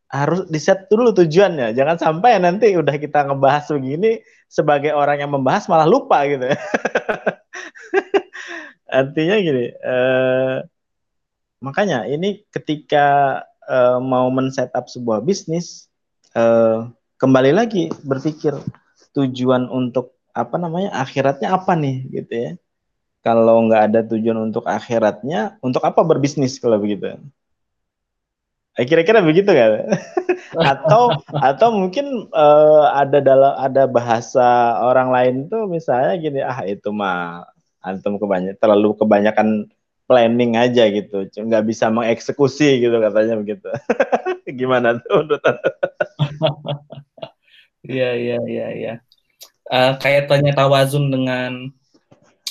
harus di set dulu tujuannya. Jangan sampai nanti udah kita ngebahas begini sebagai orang yang membahas malah lupa gitu. *laughs* Artinya gini, eh, makanya ini ketika eh, mau men-setup sebuah bisnis, eh, kembali lagi berpikir tujuan untuk apa namanya akhiratnya apa nih gitu ya. Kalau nggak ada tujuan untuk akhiratnya, untuk apa berbisnis kalau begitu? Eh, kira-kira begitu kan? *laughs* atau atau mungkin uh, ada dalam ada bahasa orang lain tuh misalnya gini ah itu mah antum kebanyak terlalu kebanyakan planning aja gitu, nggak bisa mengeksekusi gitu katanya begitu. *laughs* Gimana tuh menurut *laughs* Iya iya iya iya. Uh, kaitannya tawazun dengan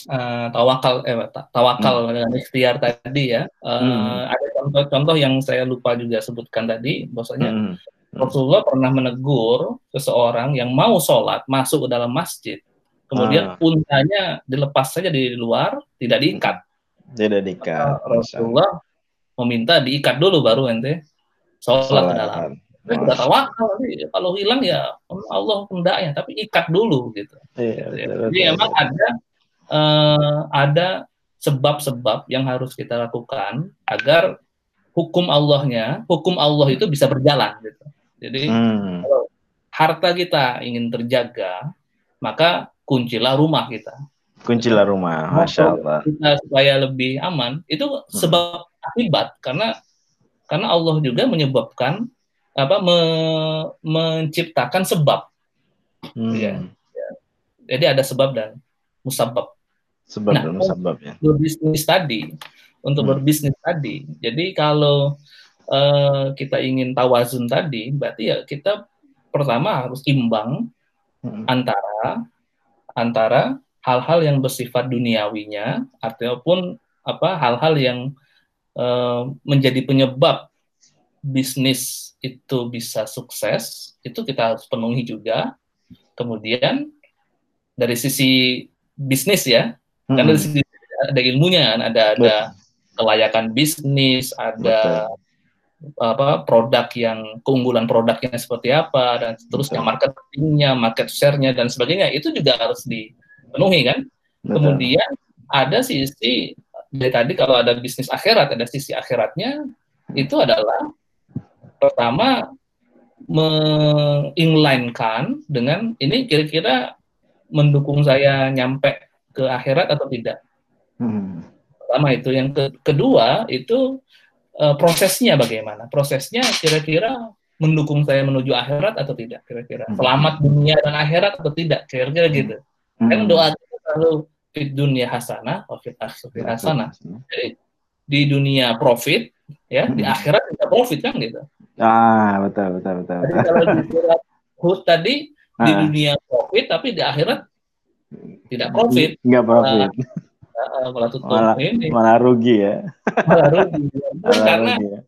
uh, tawakal eh tawakal hmm. dengan ikhtiar tadi ya. Uh, hmm. Ada contoh-contoh yang saya lupa juga sebutkan tadi, bahwasanya hmm. Rasulullah pernah menegur seseorang yang mau sholat masuk ke dalam masjid, kemudian ah. untanya dilepas saja di luar, tidak diikat. Tidak diikat. Rasulullah meminta diikat dulu baru ente sholat ke dalam. Tapi udah tawakal, kalau hilang ya Allah hendaknya, tapi ikat dulu gitu. Iya, Jadi emang ada uh, ada sebab-sebab yang harus kita lakukan agar hukum Allahnya, hukum Allah itu bisa berjalan gitu. Jadi hmm. kalau harta kita ingin terjaga, maka kuncilah rumah kita. Kuncilah rumah, masya Allah. Kita supaya lebih aman, itu hmm. sebab hmm. akibat karena karena Allah juga menyebabkan apa me, menciptakan sebab. Hmm. Ya. ya. Jadi ada sebab dan musabab. Sebab nah, dan musabab ya. Berbisnis tadi, untuk hmm. berbisnis tadi. Jadi kalau uh, kita ingin tawazun tadi, berarti ya kita pertama harus imbang hmm. antara antara hal-hal yang bersifat duniawinya ataupun apa hal-hal yang uh, menjadi penyebab bisnis itu bisa sukses itu kita harus penuhi juga kemudian dari sisi bisnis ya hmm. dari sisi ada ilmunya kan ada ada kelayakan bisnis ada Betul apa produk yang keunggulan produknya seperti apa dan seterusnya marketingnya, market share-nya dan sebagainya itu juga harus dipenuhi kan. Betul. Kemudian ada sisi dari tadi kalau ada bisnis akhirat ada sisi akhiratnya itu adalah pertama menginlinekan dengan ini kira-kira mendukung saya nyampe ke akhirat atau tidak. Hmm. Pertama itu, yang ke kedua itu uh, prosesnya bagaimana? Prosesnya kira-kira mendukung saya menuju akhirat atau tidak? Kira-kira hmm. selamat dunia dan akhirat atau tidak? Kira-kira gitu. Hmm. Kan doa kita selalu fit dunia hasanah, fit akhir hasanah. Jadi di dunia profit, ya hmm. di akhirat tidak profit kan gitu. Ah betul betul betul. Jadi kalau di surat Hud tadi ah. di dunia profit tapi di akhirat tidak profit. Enggak profit. Uh, malah tutup malah, ini. Malah rugi ya. Malah rugi. *laughs* malah karena rugi ya.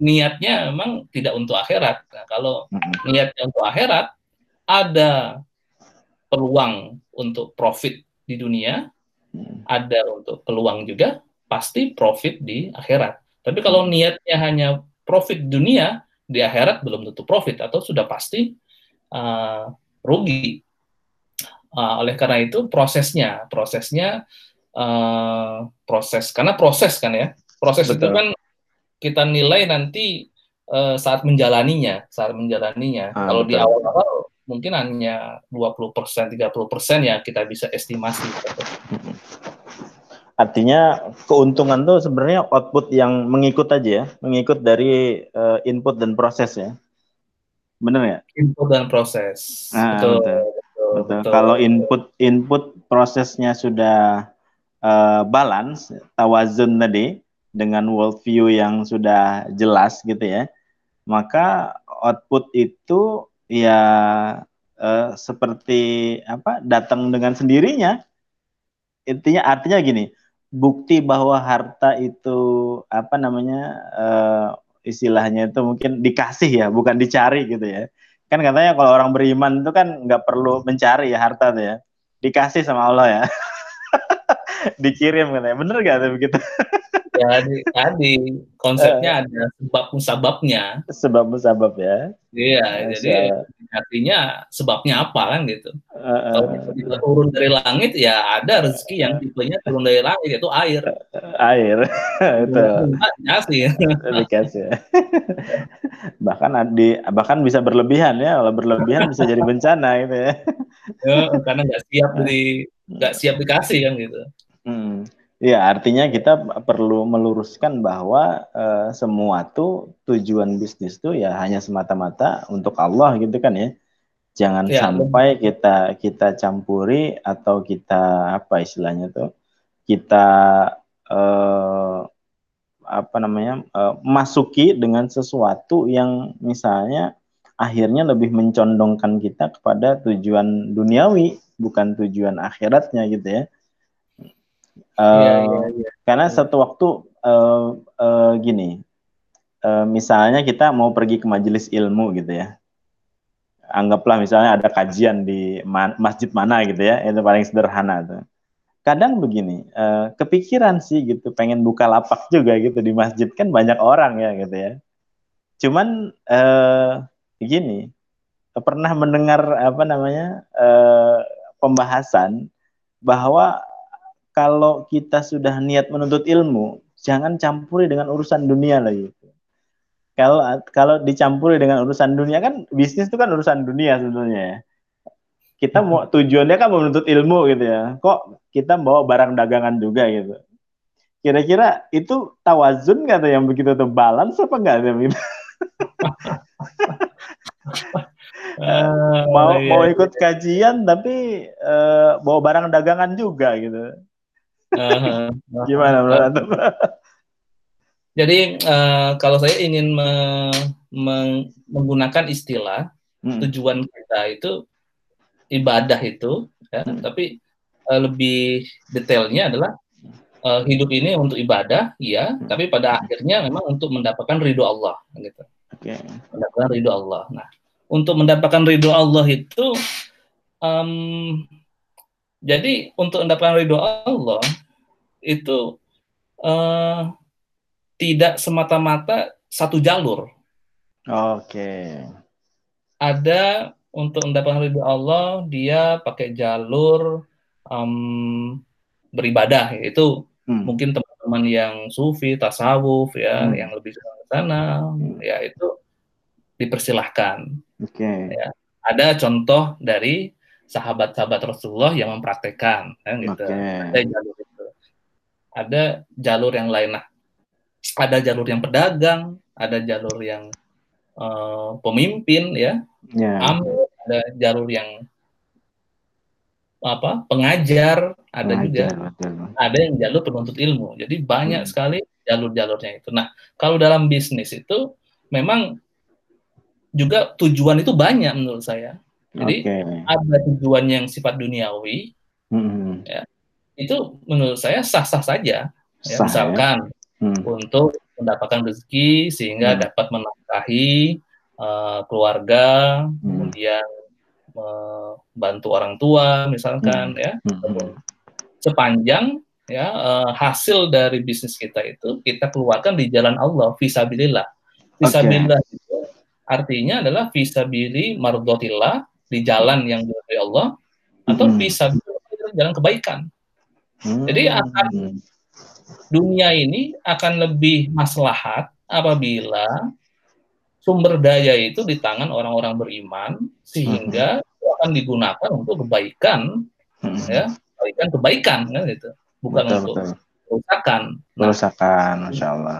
niatnya memang tidak untuk akhirat. Nah, kalau hmm. niatnya untuk akhirat, ada peluang untuk profit di dunia, hmm. ada untuk peluang juga pasti profit di akhirat. Tapi kalau mm. niatnya hanya profit dunia, di akhirat belum tentu profit atau sudah pasti uh, rugi. Uh, oleh karena itu prosesnya, prosesnya uh, proses karena proses kan ya proses Betul. itu kan kita nilai nanti uh, saat menjalaninya saat menjalaninya ah, kalau betul. di awal-awal mungkin hanya 20 persen 30 persen ya kita bisa estimasi *laughs* artinya keuntungan tuh sebenarnya output yang mengikut aja ya mengikut dari uh, input dan proses ya benar ya input dan proses ah, betul, betul. Betul. Kalau input input prosesnya sudah uh, balance, tawazun tadi dengan worldview yang sudah jelas gitu ya, maka output itu ya uh, seperti apa datang dengan sendirinya. Intinya artinya gini, bukti bahwa harta itu apa namanya uh, istilahnya itu mungkin dikasih ya, bukan dicari gitu ya. Kan katanya kalau orang beriman itu kan nggak perlu mencari ya harta tuh ya, dikasih sama Allah ya. *laughs* dikirim katanya. Bener gak tuh begitu *laughs* ya tadi konsepnya uh, ada sebab musababnya. Sebab musabab ya. Iya Masya. jadi artinya sebabnya apa kan gitu. Uh, uh, kalau tiba turun dari langit ya ada rezeki yang tipenya turun dari langit yaitu air. Air. Itu dikasih dikasih bahkan di bahkan bisa berlebihan ya. Kalau berlebihan bisa jadi bencana gitu ya, ya karena nggak siap di nggak siap dikasih kan gitu. Hmm. Ya, artinya kita perlu meluruskan bahwa uh, semua tuh tujuan bisnis tuh ya hanya semata-mata untuk Allah gitu kan ya. Jangan ya, sampai kita kita campuri atau kita apa istilahnya tuh kita uh, apa namanya uh, masuki dengan sesuatu yang misalnya akhirnya lebih mencondongkan kita kepada tujuan duniawi bukan tujuan akhiratnya gitu ya Uh, yeah, yeah, Karena satu waktu uh, uh, gini, uh, misalnya kita mau pergi ke majelis ilmu gitu ya, anggaplah misalnya ada kajian di ma masjid mana gitu ya, itu paling sederhana tuh. Kadang begini, uh, kepikiran sih gitu, pengen buka lapak juga gitu di masjid kan banyak orang ya gitu ya. Cuman uh, gini, pernah mendengar apa namanya uh, pembahasan bahwa kalau kita sudah niat menuntut ilmu, jangan campuri dengan urusan dunia lagi. Kalau kalau dicampuri dengan urusan dunia kan bisnis itu kan urusan dunia sebenarnya ya. Kita mau tujuannya kan menuntut ilmu gitu ya. Kok kita bawa barang dagangan juga gitu. Kira-kira itu tawazun nggak tuh yang begitu tuh balance apa enggak tuh gitu? uh, *laughs* mau iya. mau ikut kajian tapi uh, bawa barang dagangan juga gitu. Gimana menurut Jadi uh, kalau saya ingin me, me, menggunakan istilah hmm. tujuan kita itu ibadah itu, ya, hmm. tapi uh, lebih detailnya adalah uh, hidup ini untuk ibadah, ya, hmm. tapi pada akhirnya memang untuk mendapatkan ridho Allah, gitu. Okay. Mendapatkan ridho Allah. Nah, untuk mendapatkan ridho Allah itu, um, jadi untuk mendapatkan ridho Allah itu uh, tidak semata-mata satu jalur. Oke. Okay. Ada untuk mendapatkan ridho Allah dia pakai jalur um, beribadah itu hmm. mungkin teman-teman yang sufi tasawuf ya hmm. yang lebih ke sana hmm. ya itu dipersilahkan. Oke. Okay. Ya. Ada contoh dari sahabat-sahabat Rasulullah yang mempraktekkan kan gitu. Okay. Ada jalur itu. Ada jalur yang lain. Nah, ada jalur yang pedagang, ada jalur yang uh, pemimpin ya, yeah. amil, ada jalur yang apa pengajar, ada pengajar, juga, betul. ada yang jalur penuntut ilmu. Jadi banyak hmm. sekali jalur-jalurnya itu. Nah, kalau dalam bisnis itu memang juga tujuan itu banyak menurut saya. Jadi okay. ada tujuan yang sifat duniawi, hmm. ya, itu menurut saya sah-sah saja. Ya, sah, misalkan ya? hmm. untuk mendapatkan rezeki sehingga hmm. dapat menafkahi uh, keluarga, hmm. kemudian membantu orang tua misalkan hmm. ya. Hmm. Sepanjang ya uh, hasil dari bisnis kita itu kita keluarkan di jalan Allah visabilillah. Visabilillah okay. itu artinya adalah visabili mardotillah di jalan yang diridhoi Allah atau hmm. visabilillah jalan kebaikan. Hmm. Jadi akan dunia ini akan lebih maslahat apabila sumber daya itu di tangan orang-orang beriman sehingga hmm. itu akan digunakan untuk kebaikan hmm. ya kebaikan kebaikan kan gitu bukan betul, untuk betul. kerusakan nah, kerusakan masya Allah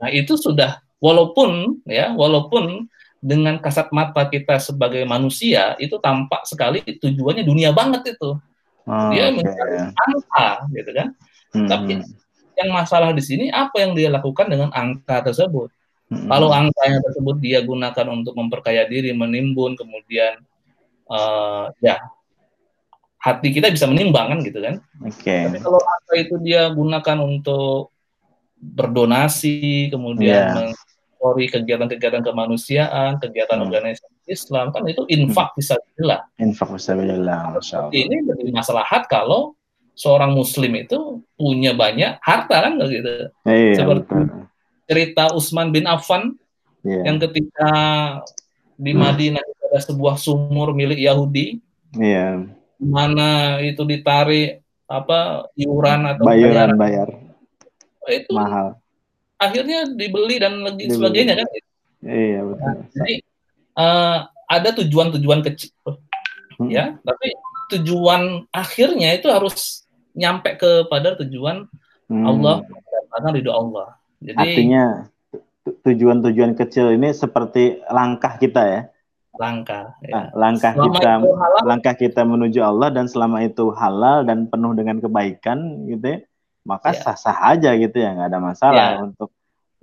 nah itu sudah walaupun ya walaupun dengan kasat mata kita sebagai manusia itu tampak sekali tujuannya dunia banget itu oh, dia okay. mencari angka gitu kan hmm. tapi yang masalah di sini apa yang dia lakukan dengan angka tersebut. Hmm. Kalau angkanya tersebut dia gunakan untuk memperkaya diri, menimbun, kemudian uh, ya hati kita bisa menimbang kan gitu kan. Okay. Tapi kalau angka itu dia gunakan untuk berdonasi, kemudian yeah. Mengkori kegiatan-kegiatan kemanusiaan, kegiatan hmm. organisasi Islam kan itu infak hmm. bisa jelas. Infak bisa jelas. Ini lebih maslahat kalau seorang muslim itu punya banyak harta kan gitu. Iya, Seperti betul. cerita Utsman bin Affan yeah. yang ketika di hmm. Madinah hmm. ada sebuah sumur milik Yahudi. Iya. Mana itu ditarik apa iuran atau bayaran bayar. Itu mahal. Akhirnya dibeli dan lagi dibeli. sebagainya kan. Iya betul. Nah, jadi uh, ada tujuan-tujuan kecil hmm. ya, tapi tujuan akhirnya itu harus nyampe kepada tujuan hmm. Allah karena ridho Allah. Jadi artinya tujuan-tujuan kecil ini seperti langkah kita ya. Langkah. Ya. Nah, langkah selama kita halal, langkah kita menuju Allah dan selama itu halal dan penuh dengan kebaikan gitu ya, maka ya. sah-sah aja gitu ya nggak ada masalah ya. untuk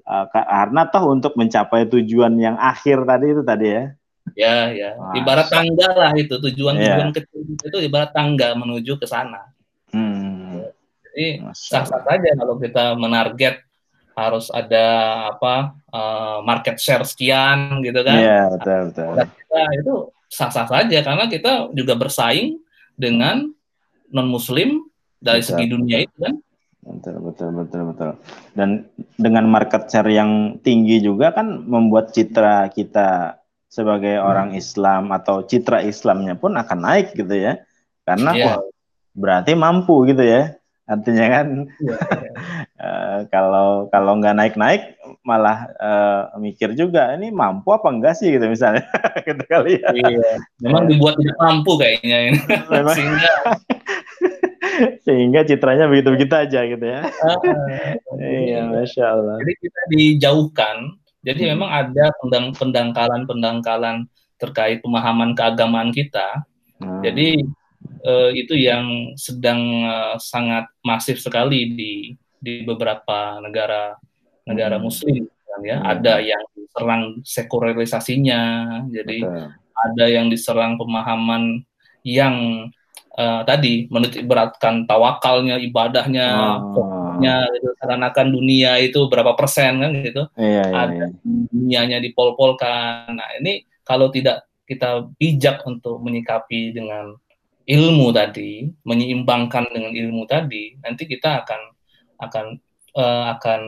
uh, karena toh untuk mencapai tujuan yang akhir tadi itu tadi ya. Ya, ya. Ibarat tangga lah itu tujuan-tujuan ya. kecil itu ibarat tangga menuju ke sana. Hmm. Jadi sah-sah saja kalau kita menarget harus ada apa uh, market share sekian gitu kan. Iya, betul betul. kita itu sah-sah saja karena kita juga bersaing dengan non muslim dari betul. segi dunia itu kan. Betul betul betul betul. Dan dengan market share yang tinggi juga kan membuat citra kita sebagai hmm. orang Islam atau citra Islamnya pun akan naik gitu ya. Karena yeah berarti mampu gitu ya artinya kan ya, ya. uh, kalau kalau nggak naik naik malah uh, mikir juga ini mampu apa enggak sih gitu misalnya *laughs* gitu kali ya iya. memang dibuat tidak mampu kayaknya ini memang. *laughs* sehingga *laughs* sehingga citranya begitu begitu aja gitu ya uh, iya masya Allah jadi kita dijauhkan jadi hmm. memang ada pendang pendangkalan pendangkalan terkait pemahaman keagamaan kita hmm. jadi uh, itu yang sedang uh, sangat masif sekali di di beberapa negara negara hmm. Muslim, kan ya. Hmm. Ada yang diserang sekularisasinya, jadi Betul. ada yang diserang pemahaman yang uh, tadi menitik beratkan tawakalnya, ibadahnya, oh. gitu. Seakan-akan dunia itu berapa persen kan gitu. Iya, iya, ada iya. dunianya dipol-polkan. Nah ini kalau tidak kita bijak untuk menyikapi dengan ilmu tadi, menyeimbangkan dengan ilmu tadi, nanti kita akan akan uh, akan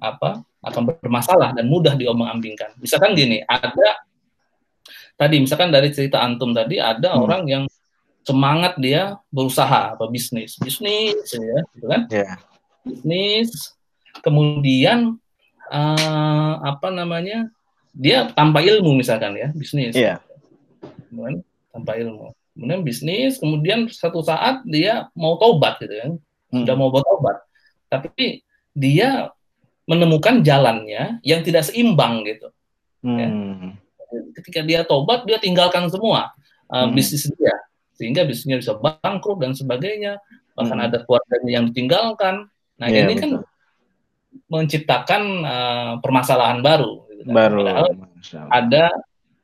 apa? akan bermasalah dan mudah diomong-ambingkan. Misalkan gini, ada tadi misalkan dari cerita antum tadi ada hmm. orang yang semangat dia berusaha apa bisnis bisnis ya gitu kan yeah. bisnis kemudian uh, apa namanya dia tanpa ilmu misalkan ya bisnis yeah. kemudian tanpa ilmu kemudian bisnis kemudian satu saat dia mau tobat gitu kan hmm. sudah mau bertobat tapi dia menemukan jalannya yang tidak seimbang gitu ya. hmm. ya. ketika dia tobat dia tinggalkan semua uh, hmm. bisnis dia sehingga bisnisnya bisa bangkrut dan sebagainya. Bahkan hmm. ada keluarganya yang ditinggalkan. Nah yeah, ini kan betul. kan menciptakan uh, permasalahan baru gitu kan. baru ada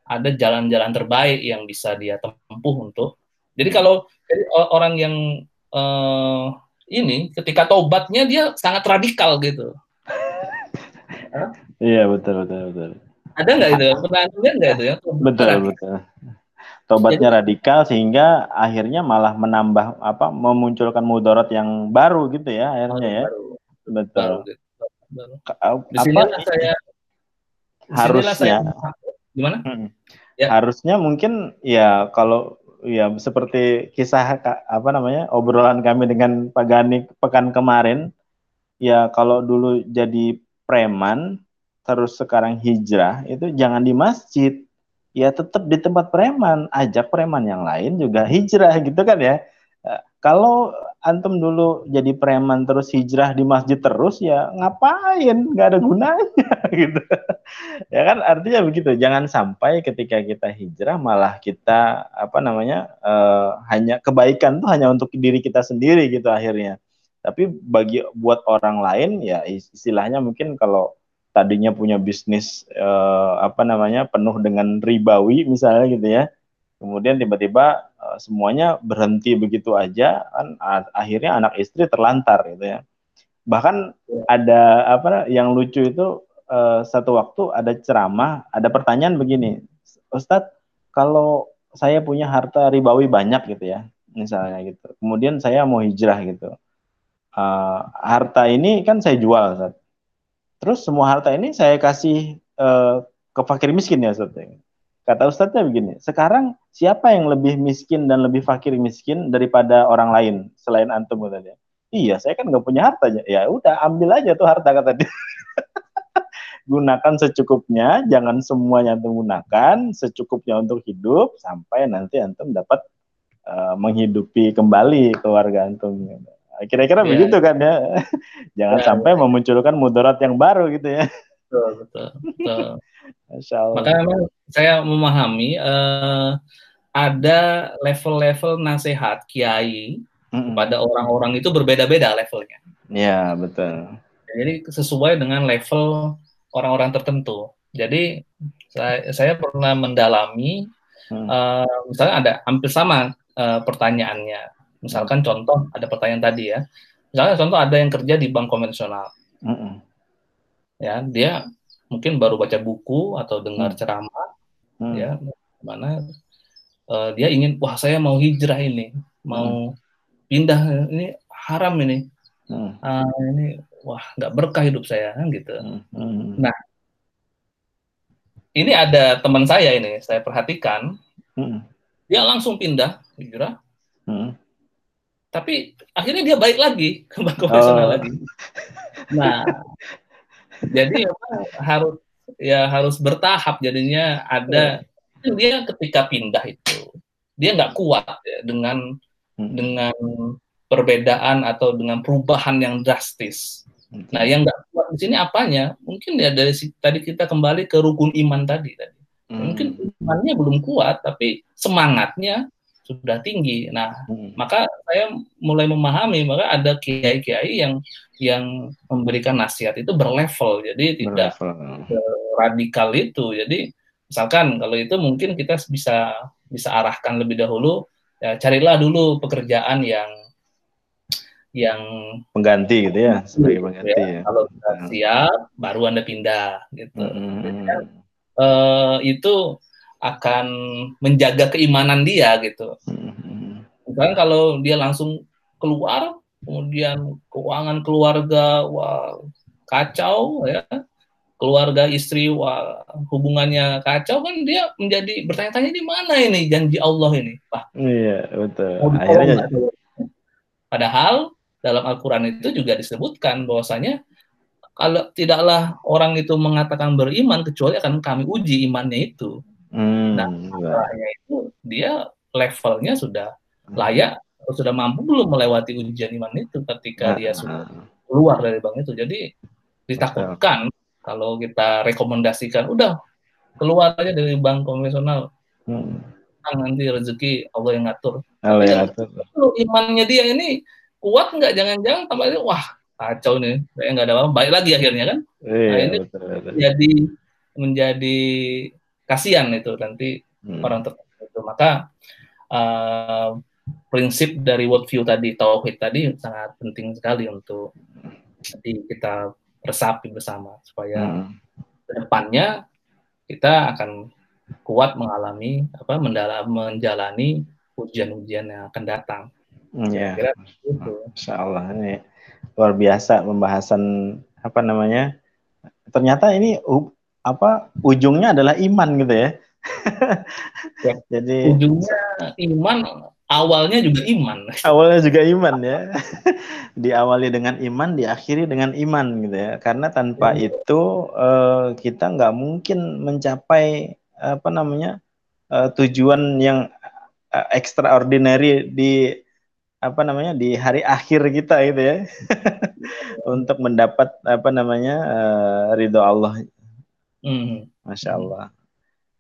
ada jalan-jalan terbaik yang bisa dia tempuh untuk. Jadi kalau jadi orang yang uh, ini ketika tobatnya dia sangat radikal gitu. *laughs* Iya betul betul betul. Ada nggak itu? Pernah lihat nggak itu ya betul betul tobatnya Jadi, radikal sehingga akhirnya malah menambah apa memunculkan mudarat yang baru gitu ya akhirnya ya. baru, betul. Baru, baru. apa saya harusnya. saya, gimana? Hmm, ya. harusnya mungkin ya kalau ya seperti kisah apa namanya obrolan kami dengan Pak Gani pekan kemarin ya kalau dulu jadi preman terus sekarang hijrah itu jangan di masjid ya tetap di tempat preman, ajak preman yang lain juga hijrah gitu kan ya. Eh, kalau antum dulu jadi preman terus hijrah di masjid terus ya ngapain? Nggak ada gunanya *laughs* gitu. ya kan artinya begitu. Jangan sampai ketika kita hijrah malah kita apa namanya uh, hanya kebaikan tuh hanya untuk diri kita sendiri gitu akhirnya. Tapi bagi buat orang lain ya istilahnya mungkin kalau tadinya punya bisnis uh, apa namanya penuh dengan ribawi misalnya gitu ya. Kemudian tiba-tiba uh, semuanya berhenti begitu aja kan akhirnya anak istri terlantar gitu ya. Bahkan ada apa yang lucu itu uh, satu waktu ada ceramah ada pertanyaan begini Ustadz kalau saya punya harta ribawi banyak gitu ya misalnya gitu. Kemudian saya mau hijrah gitu. Uh, harta ini kan saya jual Ustadz Terus semua harta ini saya kasih uh, ke fakir miskin ya Ustaz. Kata Ustaznya begini, sekarang siapa yang lebih miskin dan lebih fakir miskin daripada orang lain selain antum katanya? Iya, saya kan nggak punya hartanya. Ya udah, ambil aja tuh harta kata dia. *laughs* gunakan secukupnya, jangan semuanya antum gunakan, secukupnya untuk hidup sampai nanti antum dapat uh, menghidupi kembali keluarga antum. Kira-kira yeah. begitu kan ya. *laughs* Jangan yeah, sampai yeah. memunculkan mudarat yang baru gitu ya. Betul, betul. betul. *laughs* Masya Allah. Maka memang saya memahami uh, ada level-level nasihat kiai mm-hmm. pada orang-orang itu berbeda-beda levelnya. Iya, betul. Jadi sesuai dengan level orang-orang tertentu. Jadi saya, saya pernah mendalami, hmm. uh, misalnya ada hampir sama uh, pertanyaannya. Misalkan contoh ada pertanyaan tadi ya. Misalnya contoh ada yang kerja di bank konvensional. Mm -mm. Ya, dia mungkin baru baca buku atau dengar mm. ceramah mm. ya, mana uh, dia ingin wah saya mau hijrah ini, mau mm. pindah ini haram ini. Mm. Uh, ini wah nggak berkah hidup saya kan gitu. Mm. Nah, ini ada teman saya ini, saya perhatikan, mm. dia langsung pindah hijrah, mm tapi akhirnya dia baik lagi ke bank konvensional oh. lagi. Nah, *laughs* jadi harus ya harus bertahap jadinya ada oh. dia ketika pindah itu dia nggak kuat ya, dengan hmm. dengan perbedaan atau dengan perubahan yang drastis. Hmm. Nah, yang nggak kuat di sini apanya? Mungkin ya dari tadi kita kembali ke rukun iman tadi tadi. Hmm. Mungkin imannya belum kuat, tapi semangatnya sudah tinggi. Nah, hmm. maka saya mulai memahami maka ada kiai-kiai yang yang memberikan nasihat itu berlevel, jadi tidak radikal itu. Jadi misalkan kalau itu mungkin kita bisa bisa arahkan lebih dahulu, ya, carilah dulu pekerjaan yang yang pengganti gitu ya sebagai pengganti ya. ya. Kalau sudah hmm. siap, baru anda pindah gitu. Hmm. Jadi, uh, itu akan menjaga keimanan dia gitu. Hmm. Misalnya kalau dia langsung keluar, kemudian keuangan keluarga wah kacau ya, keluarga istri wah hubungannya kacau kan dia menjadi bertanya-tanya di mana ini janji Allah ini, Pak. Iya betul. Akhirnya Padahal dalam Al-Quran itu juga disebutkan bahwasanya kalau tidaklah orang itu mengatakan beriman kecuali akan kami uji imannya itu. Hmm, nah, masalahnya itu dia levelnya sudah hmm. layak, sudah mampu belum melewati ujian iman itu ketika dia sudah keluar dari bank itu. Jadi ditakutkan kalau kita rekomendasikan udah keluar aja dari bank konvensional. Hmm. nanti rezeki Allah yang ngatur. Allah yang ngatur. Imannya dia ini kuat nggak? Jangan-jangan tambah ini wah kacau nih, saya nggak ada apa-apa. Baik lagi akhirnya kan. Iya, nah, ini betul, betul. jadi menjadi kasihan itu nanti hmm. orang tertentu itu maka uh, prinsip dari worldview tadi tauhid tadi sangat penting sekali untuk di kita resapi bersama supaya hmm. ke depannya kita akan kuat mengalami apa mendalam menjalani ujian-ujian yang akan datang. Ya, Insya Allah ini luar biasa pembahasan apa namanya. Ternyata ini apa ujungnya adalah iman gitu ya. ya. *laughs* Jadi ujungnya iman, awalnya juga iman. *laughs* Awalnya juga iman ya. *laughs* Diawali dengan iman, diakhiri dengan iman gitu ya. Karena tanpa ya. itu uh, kita nggak mungkin mencapai apa namanya uh, tujuan yang uh, extraordinary di apa namanya di hari akhir kita gitu ya untuk mendapat apa namanya uh, ridho Allah Mm. Masya Allah.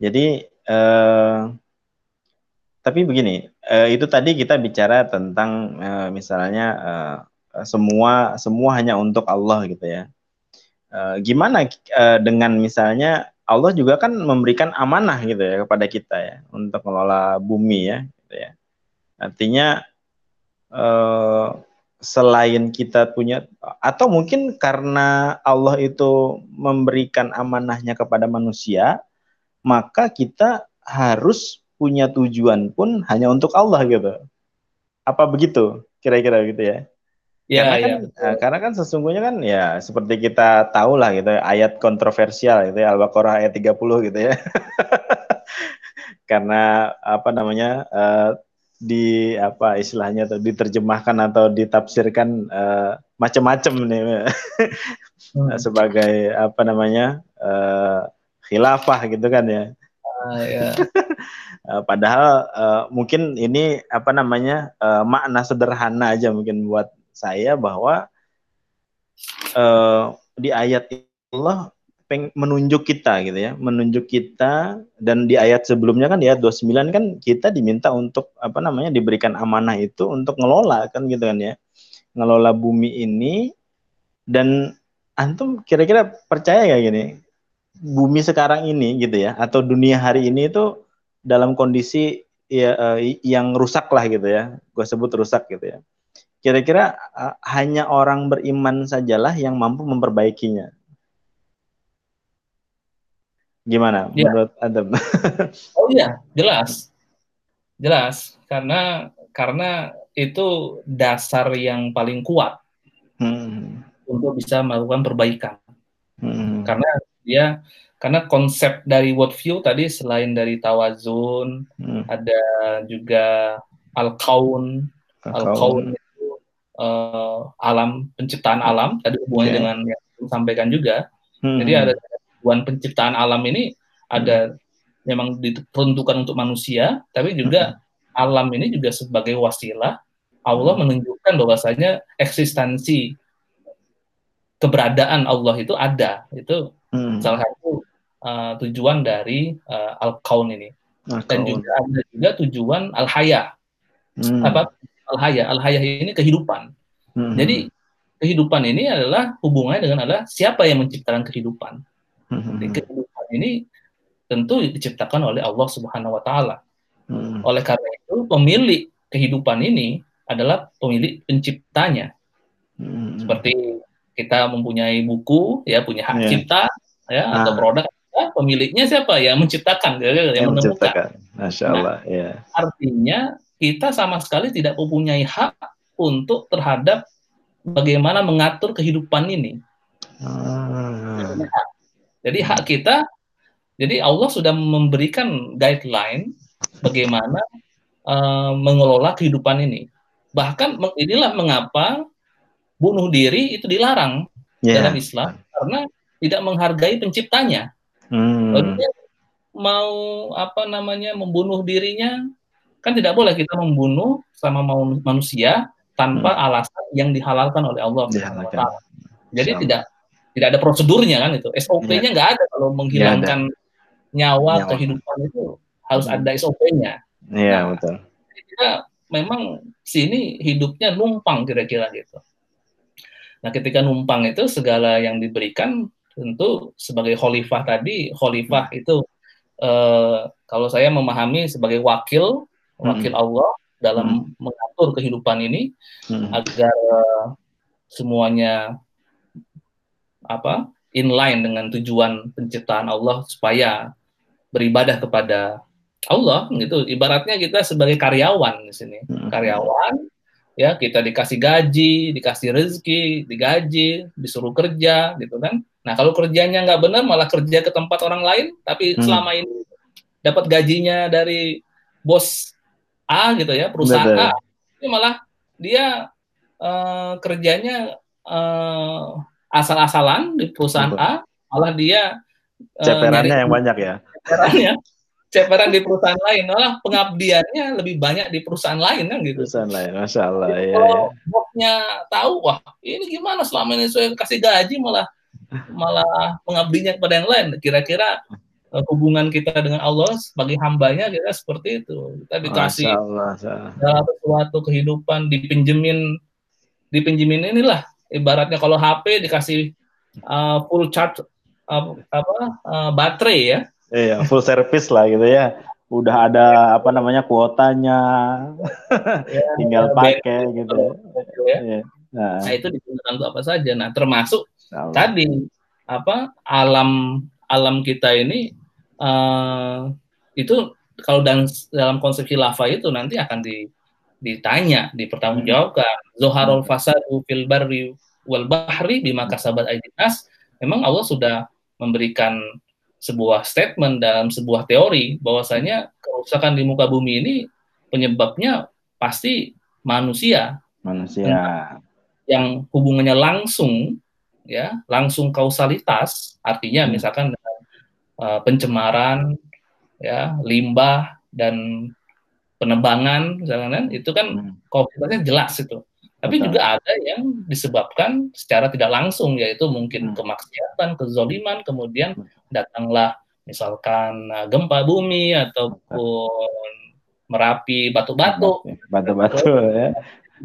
Jadi uh, tapi begini, uh, itu tadi kita bicara tentang uh, misalnya uh, semua semua hanya untuk Allah gitu ya. Uh, gimana uh, dengan misalnya Allah juga kan memberikan amanah gitu ya kepada kita ya untuk mengelola bumi ya, gitu ya. Artinya uh, selain kita punya atau mungkin karena Allah itu memberikan amanahnya kepada manusia, maka kita harus punya tujuan pun hanya untuk Allah gitu. Apa begitu? Kira-kira gitu ya? Ya, karena, ya, kan, ya. karena kan sesungguhnya kan ya seperti kita tahu lah gitu ayat kontroversial gitu ya Al-Baqarah ayat 30 gitu ya. *laughs* karena apa namanya uh, di apa istilahnya atau diterjemahkan atau ditafsirkan uh, macam-macam nih hmm. *laughs* sebagai apa namanya uh, khilafah gitu kan ya. Uh, ya. uh, padahal uh, mungkin ini apa namanya uh, makna sederhana aja mungkin buat saya bahwa uh, di ayat Allah menunjuk kita gitu ya, menunjuk kita dan di ayat sebelumnya kan di ayat 29 kan kita diminta untuk apa namanya diberikan amanah itu untuk ngelola kan gitu kan ya. Ngelola bumi ini dan antum kira-kira percaya gak gini? Bumi sekarang ini gitu ya atau dunia hari ini itu dalam kondisi ya uh, yang rusak lah gitu ya. Gue sebut rusak gitu ya. Kira-kira uh, hanya orang beriman sajalah yang mampu memperbaikinya Gimana ya. menurut Adam? *laughs* oh iya, jelas. Jelas karena karena itu dasar yang paling kuat hmm. untuk bisa melakukan perbaikan. Hmm. Karena dia karena konsep dari worldview tadi selain dari tawazun hmm. ada juga al-kaun. Al-kaun itu uh, alam penciptaan alam tadi hubungannya okay. dengan yang disampaikan juga. Hmm. Jadi ada tujuan penciptaan alam ini ada memang diperuntukkan untuk manusia, tapi juga hmm. alam ini juga sebagai wasilah Allah hmm. menunjukkan bahwasanya eksistensi keberadaan Allah itu ada. Itu hmm. salah satu uh, tujuan dari uh, al-kaun ini. dan juga ada juga tujuan al-haya. Hmm. Apa al-haya? Al-haya ini kehidupan. Hmm. Jadi kehidupan ini adalah hubungannya dengan adalah siapa yang menciptakan kehidupan. Hmm. Jadi, kehidupan ini tentu diciptakan oleh Allah Subhanahu wa taala. Hmm. Oleh karena itu pemilik kehidupan ini adalah pemilik penciptanya. Hmm. Seperti kita mempunyai buku ya punya hak yeah. cipta ya ah. atau produk ya, pemiliknya siapa yang menciptakan ya, yang, yang menemukan. Masya Allah. Nah, ya. Artinya kita sama sekali tidak mempunyai hak untuk terhadap bagaimana mengatur kehidupan ini. Hmm. Jadi hak kita, jadi Allah sudah memberikan guideline bagaimana uh, mengelola kehidupan ini. Bahkan inilah mengapa bunuh diri itu dilarang yeah. dalam Islam karena tidak menghargai penciptanya. Hmm. Dia mau apa namanya membunuh dirinya kan tidak boleh kita membunuh sama mau manusia tanpa hmm. alasan yang dihalalkan oleh Allah Jadi tidak tidak ada prosedurnya kan itu. SOP-nya iya. nggak ada kalau menghilangkan nyawa, nyawa kehidupan itu harus hmm. ada SOP-nya. Iya nah, betul. Kita memang sini hidupnya numpang kira-kira gitu. Nah, ketika numpang itu segala yang diberikan tentu sebagai khalifah tadi, khalifah hmm. itu eh, kalau saya memahami sebagai wakil, wakil hmm. Allah dalam hmm. mengatur kehidupan ini hmm. agar uh, semuanya apa inline dengan tujuan penciptaan Allah supaya beribadah kepada Allah gitu ibaratnya kita sebagai karyawan di sini hmm. karyawan ya kita dikasih gaji, dikasih rezeki, digaji, disuruh kerja gitu kan. Nah kalau kerjanya nggak benar malah kerja ke tempat orang lain, tapi hmm. selama ini dapat gajinya dari bos A gitu ya perusahaan Betul. A, ini malah dia uh, kerjanya uh, asal-asalan di perusahaan Betul. A, malah dia uh, ceperannya yang banyak ya. Ceperannya ceperan di perusahaan lain malah pengabdiannya lebih banyak di perusahaan lain kan gitu perusahaan lain masya Allah ya, kalau ya. bosnya tahu wah ini gimana selama ini saya kasih gaji malah malah pengabdinya kepada yang lain kira-kira eh, hubungan kita dengan Allah sebagai hambanya kita seperti itu kita dikasih dalam suatu kehidupan dipinjemin dipinjemin inilah ibaratnya kalau HP dikasih uh, full charge uh, apa uh, baterai ya Iya, full service lah gitu ya. Udah ada apa namanya kuotanya, ya, *laughs* tinggal ya, pakai gitu. Ya. Ya. Nah. nah itu digunakan untuk apa saja. Nah termasuk tadi apa alam alam kita ini uh, itu kalau dan dalam konsep khilafah itu nanti akan di, ditanya, dipertanggungjawabkan. Hmm. Zoharul fasadu fil barri wal bahri bima kasabat aidinas. Memang Allah sudah memberikan sebuah statement dalam sebuah teori bahwasanya kerusakan di muka bumi ini penyebabnya pasti manusia. Manusia. Yang hubungannya langsung ya, langsung kausalitas, artinya hmm. misalkan uh, pencemaran ya, limbah dan penebangan misalkan itu kan hmm. kausalitasnya jelas itu. Tapi Betul. juga ada yang disebabkan secara tidak langsung, yaitu mungkin hmm. kemaksiatan, kezoliman, kemudian hmm. datanglah misalkan uh, gempa bumi ataupun merapi batu-batu. Batu-batu ya.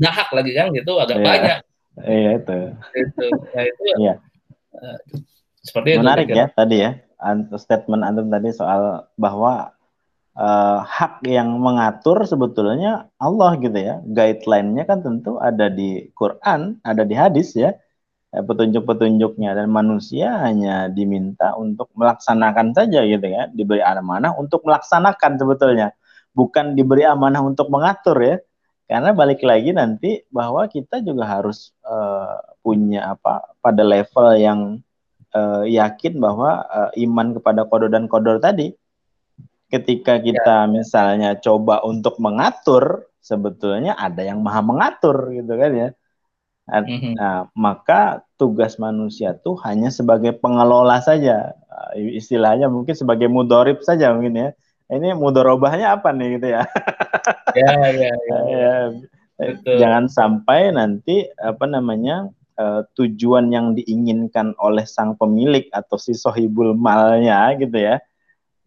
Dahak lagi kan gitu agak iya. banyak. Iya itu. Itu, ya, itu iya. Uh, seperti Menarik itu. Ya tadi ya statement antum tadi soal bahwa uh, hak yang mengatur sebetulnya Allah gitu ya. Guideline-nya kan tentu ada di Quran, ada di hadis ya. Eh, petunjuk-petunjuknya dan manusia hanya diminta untuk melaksanakan saja gitu ya. Diberi amanah untuk melaksanakan sebetulnya. Bukan diberi amanah untuk mengatur ya. Karena balik lagi nanti bahwa kita juga harus uh, punya apa pada level yang uh, yakin bahwa uh, iman kepada kodor dan kodor tadi ketika kita ya. misalnya coba untuk mengatur sebetulnya ada yang maha mengatur gitu kan ya mm-hmm. nah maka tugas manusia tuh hanya sebagai pengelola saja istilahnya mungkin sebagai mudorib saja mungkin ya ini mudorobahnya apa nih gitu ya *laughs* ya ya, ya. ya. jangan sampai nanti apa namanya uh, tujuan yang diinginkan oleh sang pemilik atau si sohibul malnya gitu ya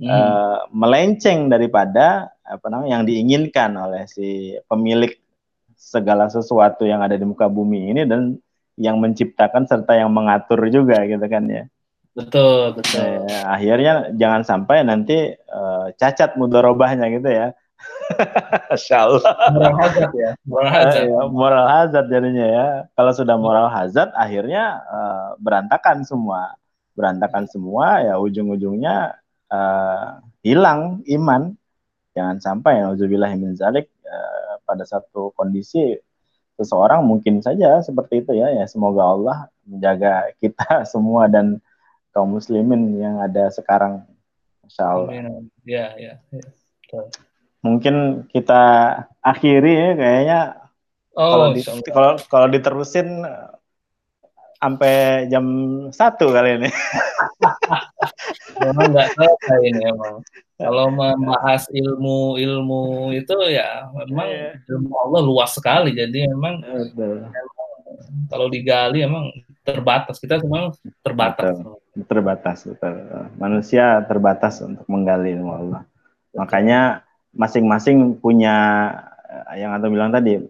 hmm. uh, melenceng daripada apa namanya yang diinginkan oleh si pemilik segala sesuatu yang ada di muka bumi ini dan yang menciptakan serta yang mengatur juga gitu kan ya. Betul, betul. Eh, akhirnya jangan sampai nanti uh, cacat mudorobahnya gitu ya. *laughs* Masya Allah. Moral hazard ya. Moral hazard. Uh, moral hazard jadinya ya. Kalau sudah moral hazard, akhirnya uh, berantakan semua. Berantakan semua, ya ujung-ujungnya uh, hilang iman. Jangan sampai, ya, min zalik, uh, pada satu kondisi seseorang mungkin saja seperti itu ya. Ya semoga Allah menjaga kita *laughs* semua dan kaum muslimin yang ada sekarang. Masya Allah. Ya, ya. ya. Mungkin kita akhiri ya kayaknya. Oh, kalau di, kalau kalau diterusin sampai jam satu kali ini. memang nggak selesai ini emang. Kalau membahas ilmu ilmu itu ya memang yeah. ilmu Allah luas sekali. Jadi memang, memang kalau digali emang terbatas kita semua terbatas betul, terbatas betul. manusia terbatas untuk menggali ilmu Allah makanya masing-masing punya yang atau bilang tadi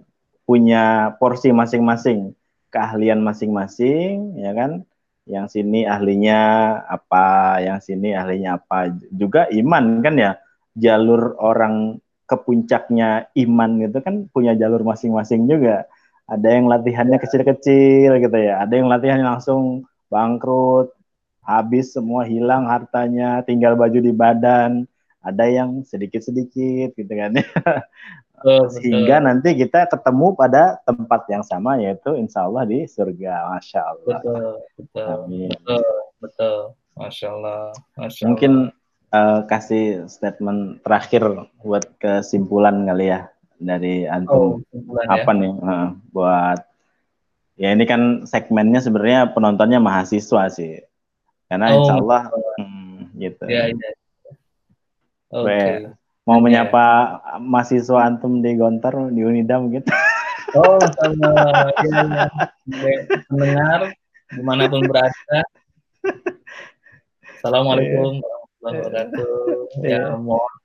punya porsi masing-masing keahlian masing-masing ya kan? Yang sini ahlinya apa yang sini ahlinya apa. Juga iman kan ya? Jalur orang ke puncaknya iman gitu kan punya jalur masing-masing juga. Ada yang latihannya kecil-kecil gitu ya. Ada yang latihannya langsung bangkrut habis semua hilang hartanya tinggal baju di badan. Ada yang sedikit-sedikit gitu kan. ya *laughs* sehingga nanti kita ketemu pada tempat yang sama yaitu insya Allah di surga masya Allah betul betul Amin. betul betul masya Allah, masya Allah. mungkin uh, kasih statement terakhir buat kesimpulan kali ya dari antum oh, apa ya? nih uh, buat ya ini kan segmennya sebenarnya penontonnya mahasiswa sih karena oh, insya Allah hmm, gitu ya, ya. Okay. Mau okay. menyapa mahasiswa antum di Gontar di Unida mungkin *laughs* oh sama ya, ya. di mana pun berada Assalamualaikum warahmatullahi wabarakatuh ya mohon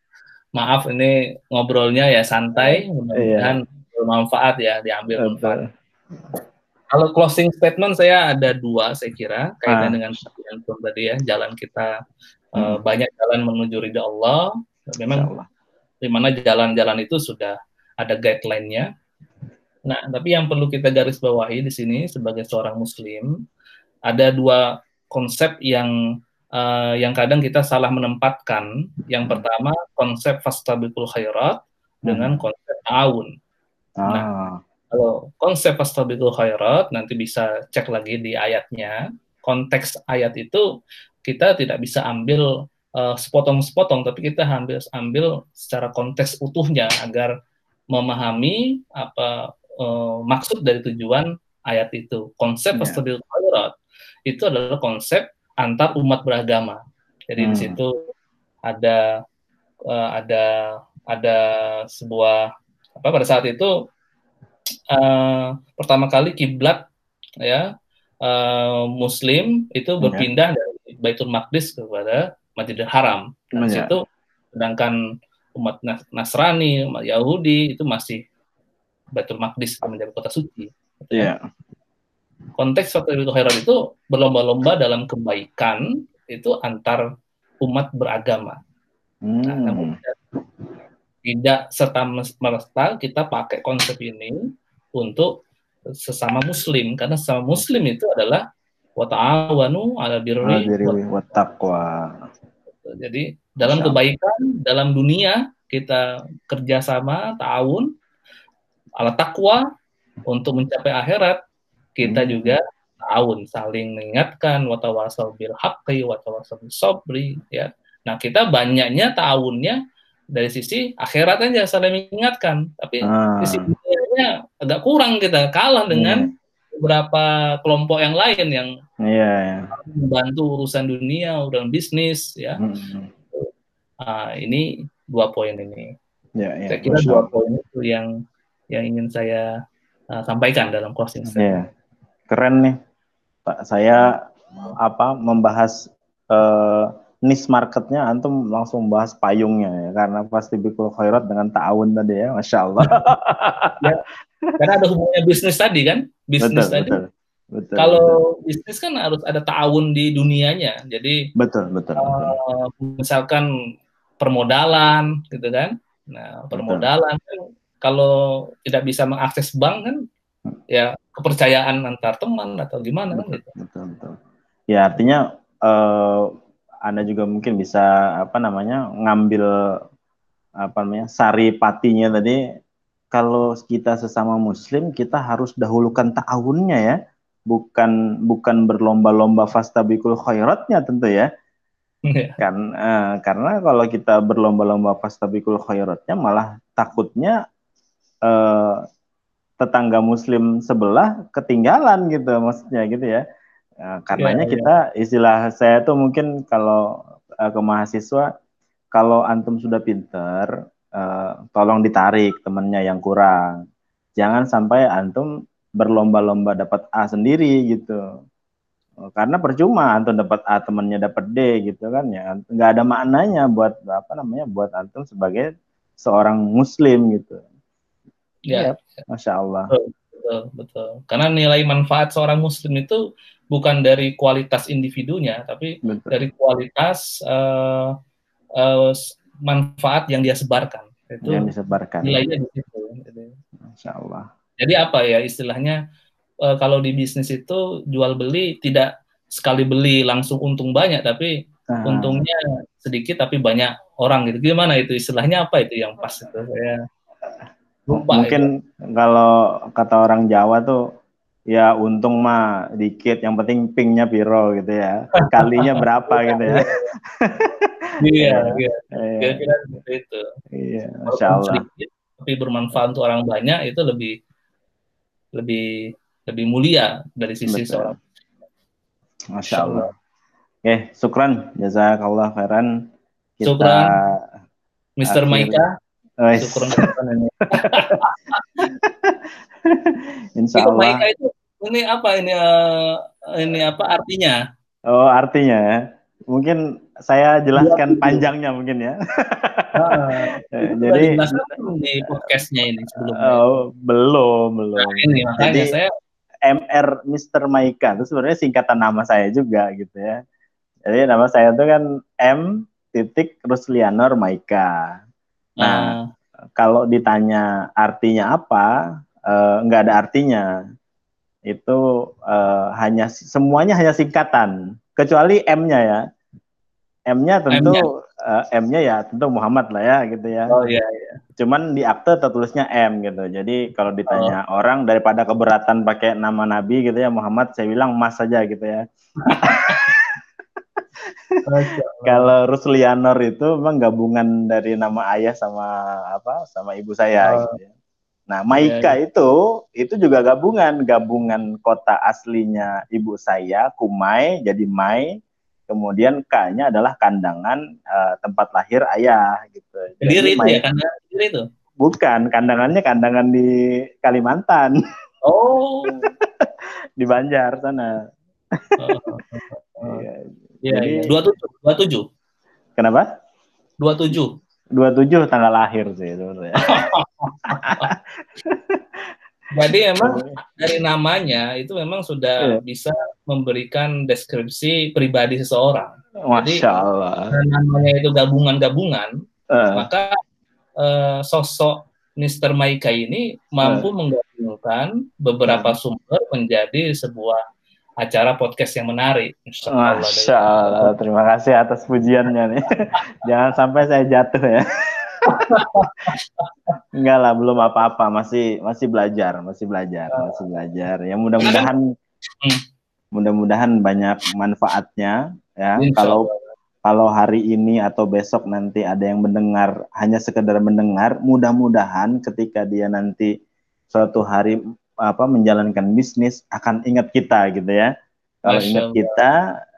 maaf ini ngobrolnya ya santai, mudah-mudahan iya. bermanfaat ya, diambil manfaat. Kalau closing statement saya ada dua saya kira kaitan ah. dengan yang tadi ya, jalan kita eh, hmm. uh, banyak jalan menuju ridha Allah. Memang di mana jalan-jalan itu sudah ada guideline-nya. Nah, tapi yang perlu kita garis bawahi di sini sebagai seorang muslim ada dua konsep yang uh, yang kadang kita salah menempatkan. Yang pertama konsep fastabiqul khairat dengan hmm. konsep aun. Ah. Nah, kalau konsep fastabiqul khairat nanti bisa cek lagi di ayatnya. Konteks ayat itu kita tidak bisa ambil uh, sepotong-sepotong, tapi kita ambil ambil secara konteks utuhnya agar memahami apa uh, maksud dari tujuan ayat itu. Konsep yeah. khairat itu adalah konsep antar umat beragama. Jadi hmm. di situ ada uh, ada ada sebuah apa pada saat itu uh, pertama kali kiblat ya uh, Muslim itu hmm. berpindah ya. dari Baitul Maqdis kepada Masjidil Haram. Nah, ya. situ sedangkan umat Nasrani, umat Yahudi itu masih Baitul Maqdis menjadi kota suci. Yeah konteks itu itu berlomba-lomba dalam kebaikan itu antar umat beragama. Hmm. Nah, namun tidak serta merta kita pakai konsep ini untuk sesama muslim karena sesama muslim itu adalah wa ta'awanu 'ala birri wa taqwa. Jadi dalam kebaikan dalam dunia kita kerjasama ta'awun ala takwa untuk mencapai akhirat kita hmm. juga tahun saling mengingatkan watawasau bil haqqi watawasau bil sabri ya nah kita banyaknya tahunnya dari sisi akhirat aja saling mengingatkan tapi ah. sisi dunianya agak kurang kita kalah dengan hmm. Beberapa kelompok yang lain yang yeah, yeah. membantu urusan dunia urusan bisnis ya hmm. nah, ini dua poin ini yeah, yeah. saya kira dua poin itu yang yang ingin saya uh, sampaikan dalam closing statement. Yeah keren nih Pak saya apa membahas uh, niche marketnya antum langsung bahas payungnya ya karena pasti bikul khairat dengan ta'awun tadi ya masya Allah ya, *laughs* karena ada hubungannya bisnis tadi kan? Bisnis tadi. betul, betul, kalau betul. bisnis kan harus ada ta'awun di dunianya. Jadi betul betul, uh, betul. misalkan permodalan gitu kan? Nah permodalan kan kalau tidak bisa mengakses bank kan ya kepercayaan antar teman atau gimana betul, kan gitu. betul betul. Ya artinya uh, anda juga mungkin bisa apa namanya ngambil apa namanya sari patinya tadi kalau kita sesama muslim kita harus dahulukan ta'awunnya ya bukan bukan berlomba-lomba fastabikul khairatnya tentu ya iya. kan eh, karena kalau kita berlomba-lomba fastabikul khairatnya malah takutnya eh, tetangga muslim sebelah ketinggalan gitu maksudnya gitu ya Nah, karenanya yeah, kita yeah. istilah saya tuh mungkin kalau uh, ke mahasiswa kalau antum sudah pinter uh, tolong ditarik temennya yang kurang. Jangan sampai antum berlomba-lomba dapat A sendiri gitu. Oh, karena percuma antum dapat A temennya dapat D gitu kan ya. nggak ada maknanya buat apa namanya buat antum sebagai seorang muslim gitu. Ya, ya masya Allah. Betul, betul, betul. Karena nilai manfaat seorang muslim itu bukan dari kualitas individunya, tapi Betul. dari kualitas uh, uh, manfaat yang dia sebarkan. Itu yang disebarkan. Nilainya di situ. Masya Allah. Jadi apa ya istilahnya uh, kalau di bisnis itu jual beli tidak sekali beli langsung untung banyak, tapi Aha. untungnya sedikit tapi banyak orang gitu. Gimana itu istilahnya apa itu yang pas itu saya lupa. Mungkin itu. kalau kata orang Jawa tuh ya untung mah dikit. Yang penting pingnya piro gitu ya. Kalinya berapa gitu ya. *laughs* Iya iya. Kira-kira seperti itu. Iya masya Allah. sedikit, tapi bermanfaat untuk orang banyak itu lebih lebih lebih mulia dari sisi Betul. seorang. Masya Allah. Oke sukran jazakallah khairan. Kita sukran Mr. Maika. Oh, syukur Insya Allah. Maika itu ini apa ini uh, ini apa artinya? Oh artinya ya. Mungkin saya jelaskan ya, panjangnya mungkin ya. *laughs* Uh, Jadi di podcastnya ini sebelumnya. Oh, belum belum. Nah, ini makanya Jadi, saya MR Mr. Maika itu sebenarnya singkatan nama saya juga gitu ya. Jadi nama saya itu kan M titik Ruslianor Maika. Nah, uh. kalau ditanya artinya apa, uh, nggak ada artinya itu uh, hanya semuanya hanya singkatan kecuali M-nya ya. M-nya tentu M-nya. Uh, M-nya ya tentu Muhammad lah ya gitu ya. Oh iya iya. Cuman di akte tertulisnya M gitu. Jadi kalau ditanya oh. orang daripada keberatan pakai nama nabi gitu ya Muhammad saya bilang Mas saja gitu ya. *laughs* kalau Ruslianor itu memang gabungan dari nama ayah sama apa sama ibu saya oh. gitu ya. Nah, Maika yeah, yeah. itu itu juga gabungan, gabungan kota aslinya ibu saya, Kumai, jadi Mai. Kemudian K-nya adalah kandangan uh, tempat lahir ayah gitu. Sendiri itu ya, kandangan itu? Bukan, kandangannya kandangan di Kalimantan. Oh. *laughs* di Banjar sana. Oh. *laughs* Iya, iya. iya. Dua tujuh, dua tujuh. Kenapa? Dua tujuh. 27 tanggal lahir sih sebenarnya. *laughs* Jadi emang dari namanya itu memang sudah yeah. bisa memberikan deskripsi pribadi seseorang. Masya Allah. Jadi, namanya itu gabungan-gabungan, uh. maka uh, sosok Mr. Maika ini mampu uh. menggabungkan beberapa uh. sumber menjadi sebuah acara podcast yang menarik. Masya Allah. Masya Allah. Terima kasih atas pujiannya nih. *laughs* Jangan sampai saya jatuh ya. *laughs* Enggak lah, belum apa-apa. Masih masih belajar, masih belajar, masih belajar. Ya mudah-mudahan hmm. mudah-mudahan banyak manfaatnya ya. Kalau kalau hari ini atau besok nanti ada yang mendengar hanya sekedar mendengar, mudah-mudahan ketika dia nanti suatu hari apa menjalankan bisnis akan ingat kita gitu ya. Kalau ingat kita,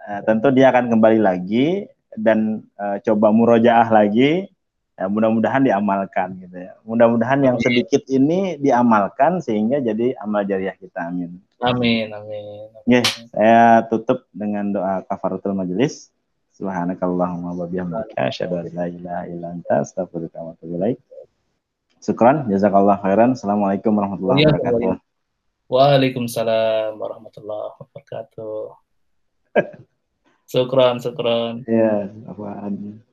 uh, tentu dia akan kembali lagi dan uh, coba murojaah lagi. Ya, mudah-mudahan diamalkan gitu ya. Mudah-mudahan yang sedikit ini diamalkan sehingga jadi amal jariah kita. Amin. Amin, amin. Yeah, saya tutup dengan doa kafaratul majelis. Subhanakallahumma wa bihamdika asyhadu an la ilaha illa anta astaghfiruka wa atubu ilaik. Syukran, jazakallah khairan. Assalamualaikum warahmatullahi ya, wabarakatuh. Waalaikumsalam warahmatullahi wabarakatuh. *laughs* Syukran, syukran. Ya, apaan.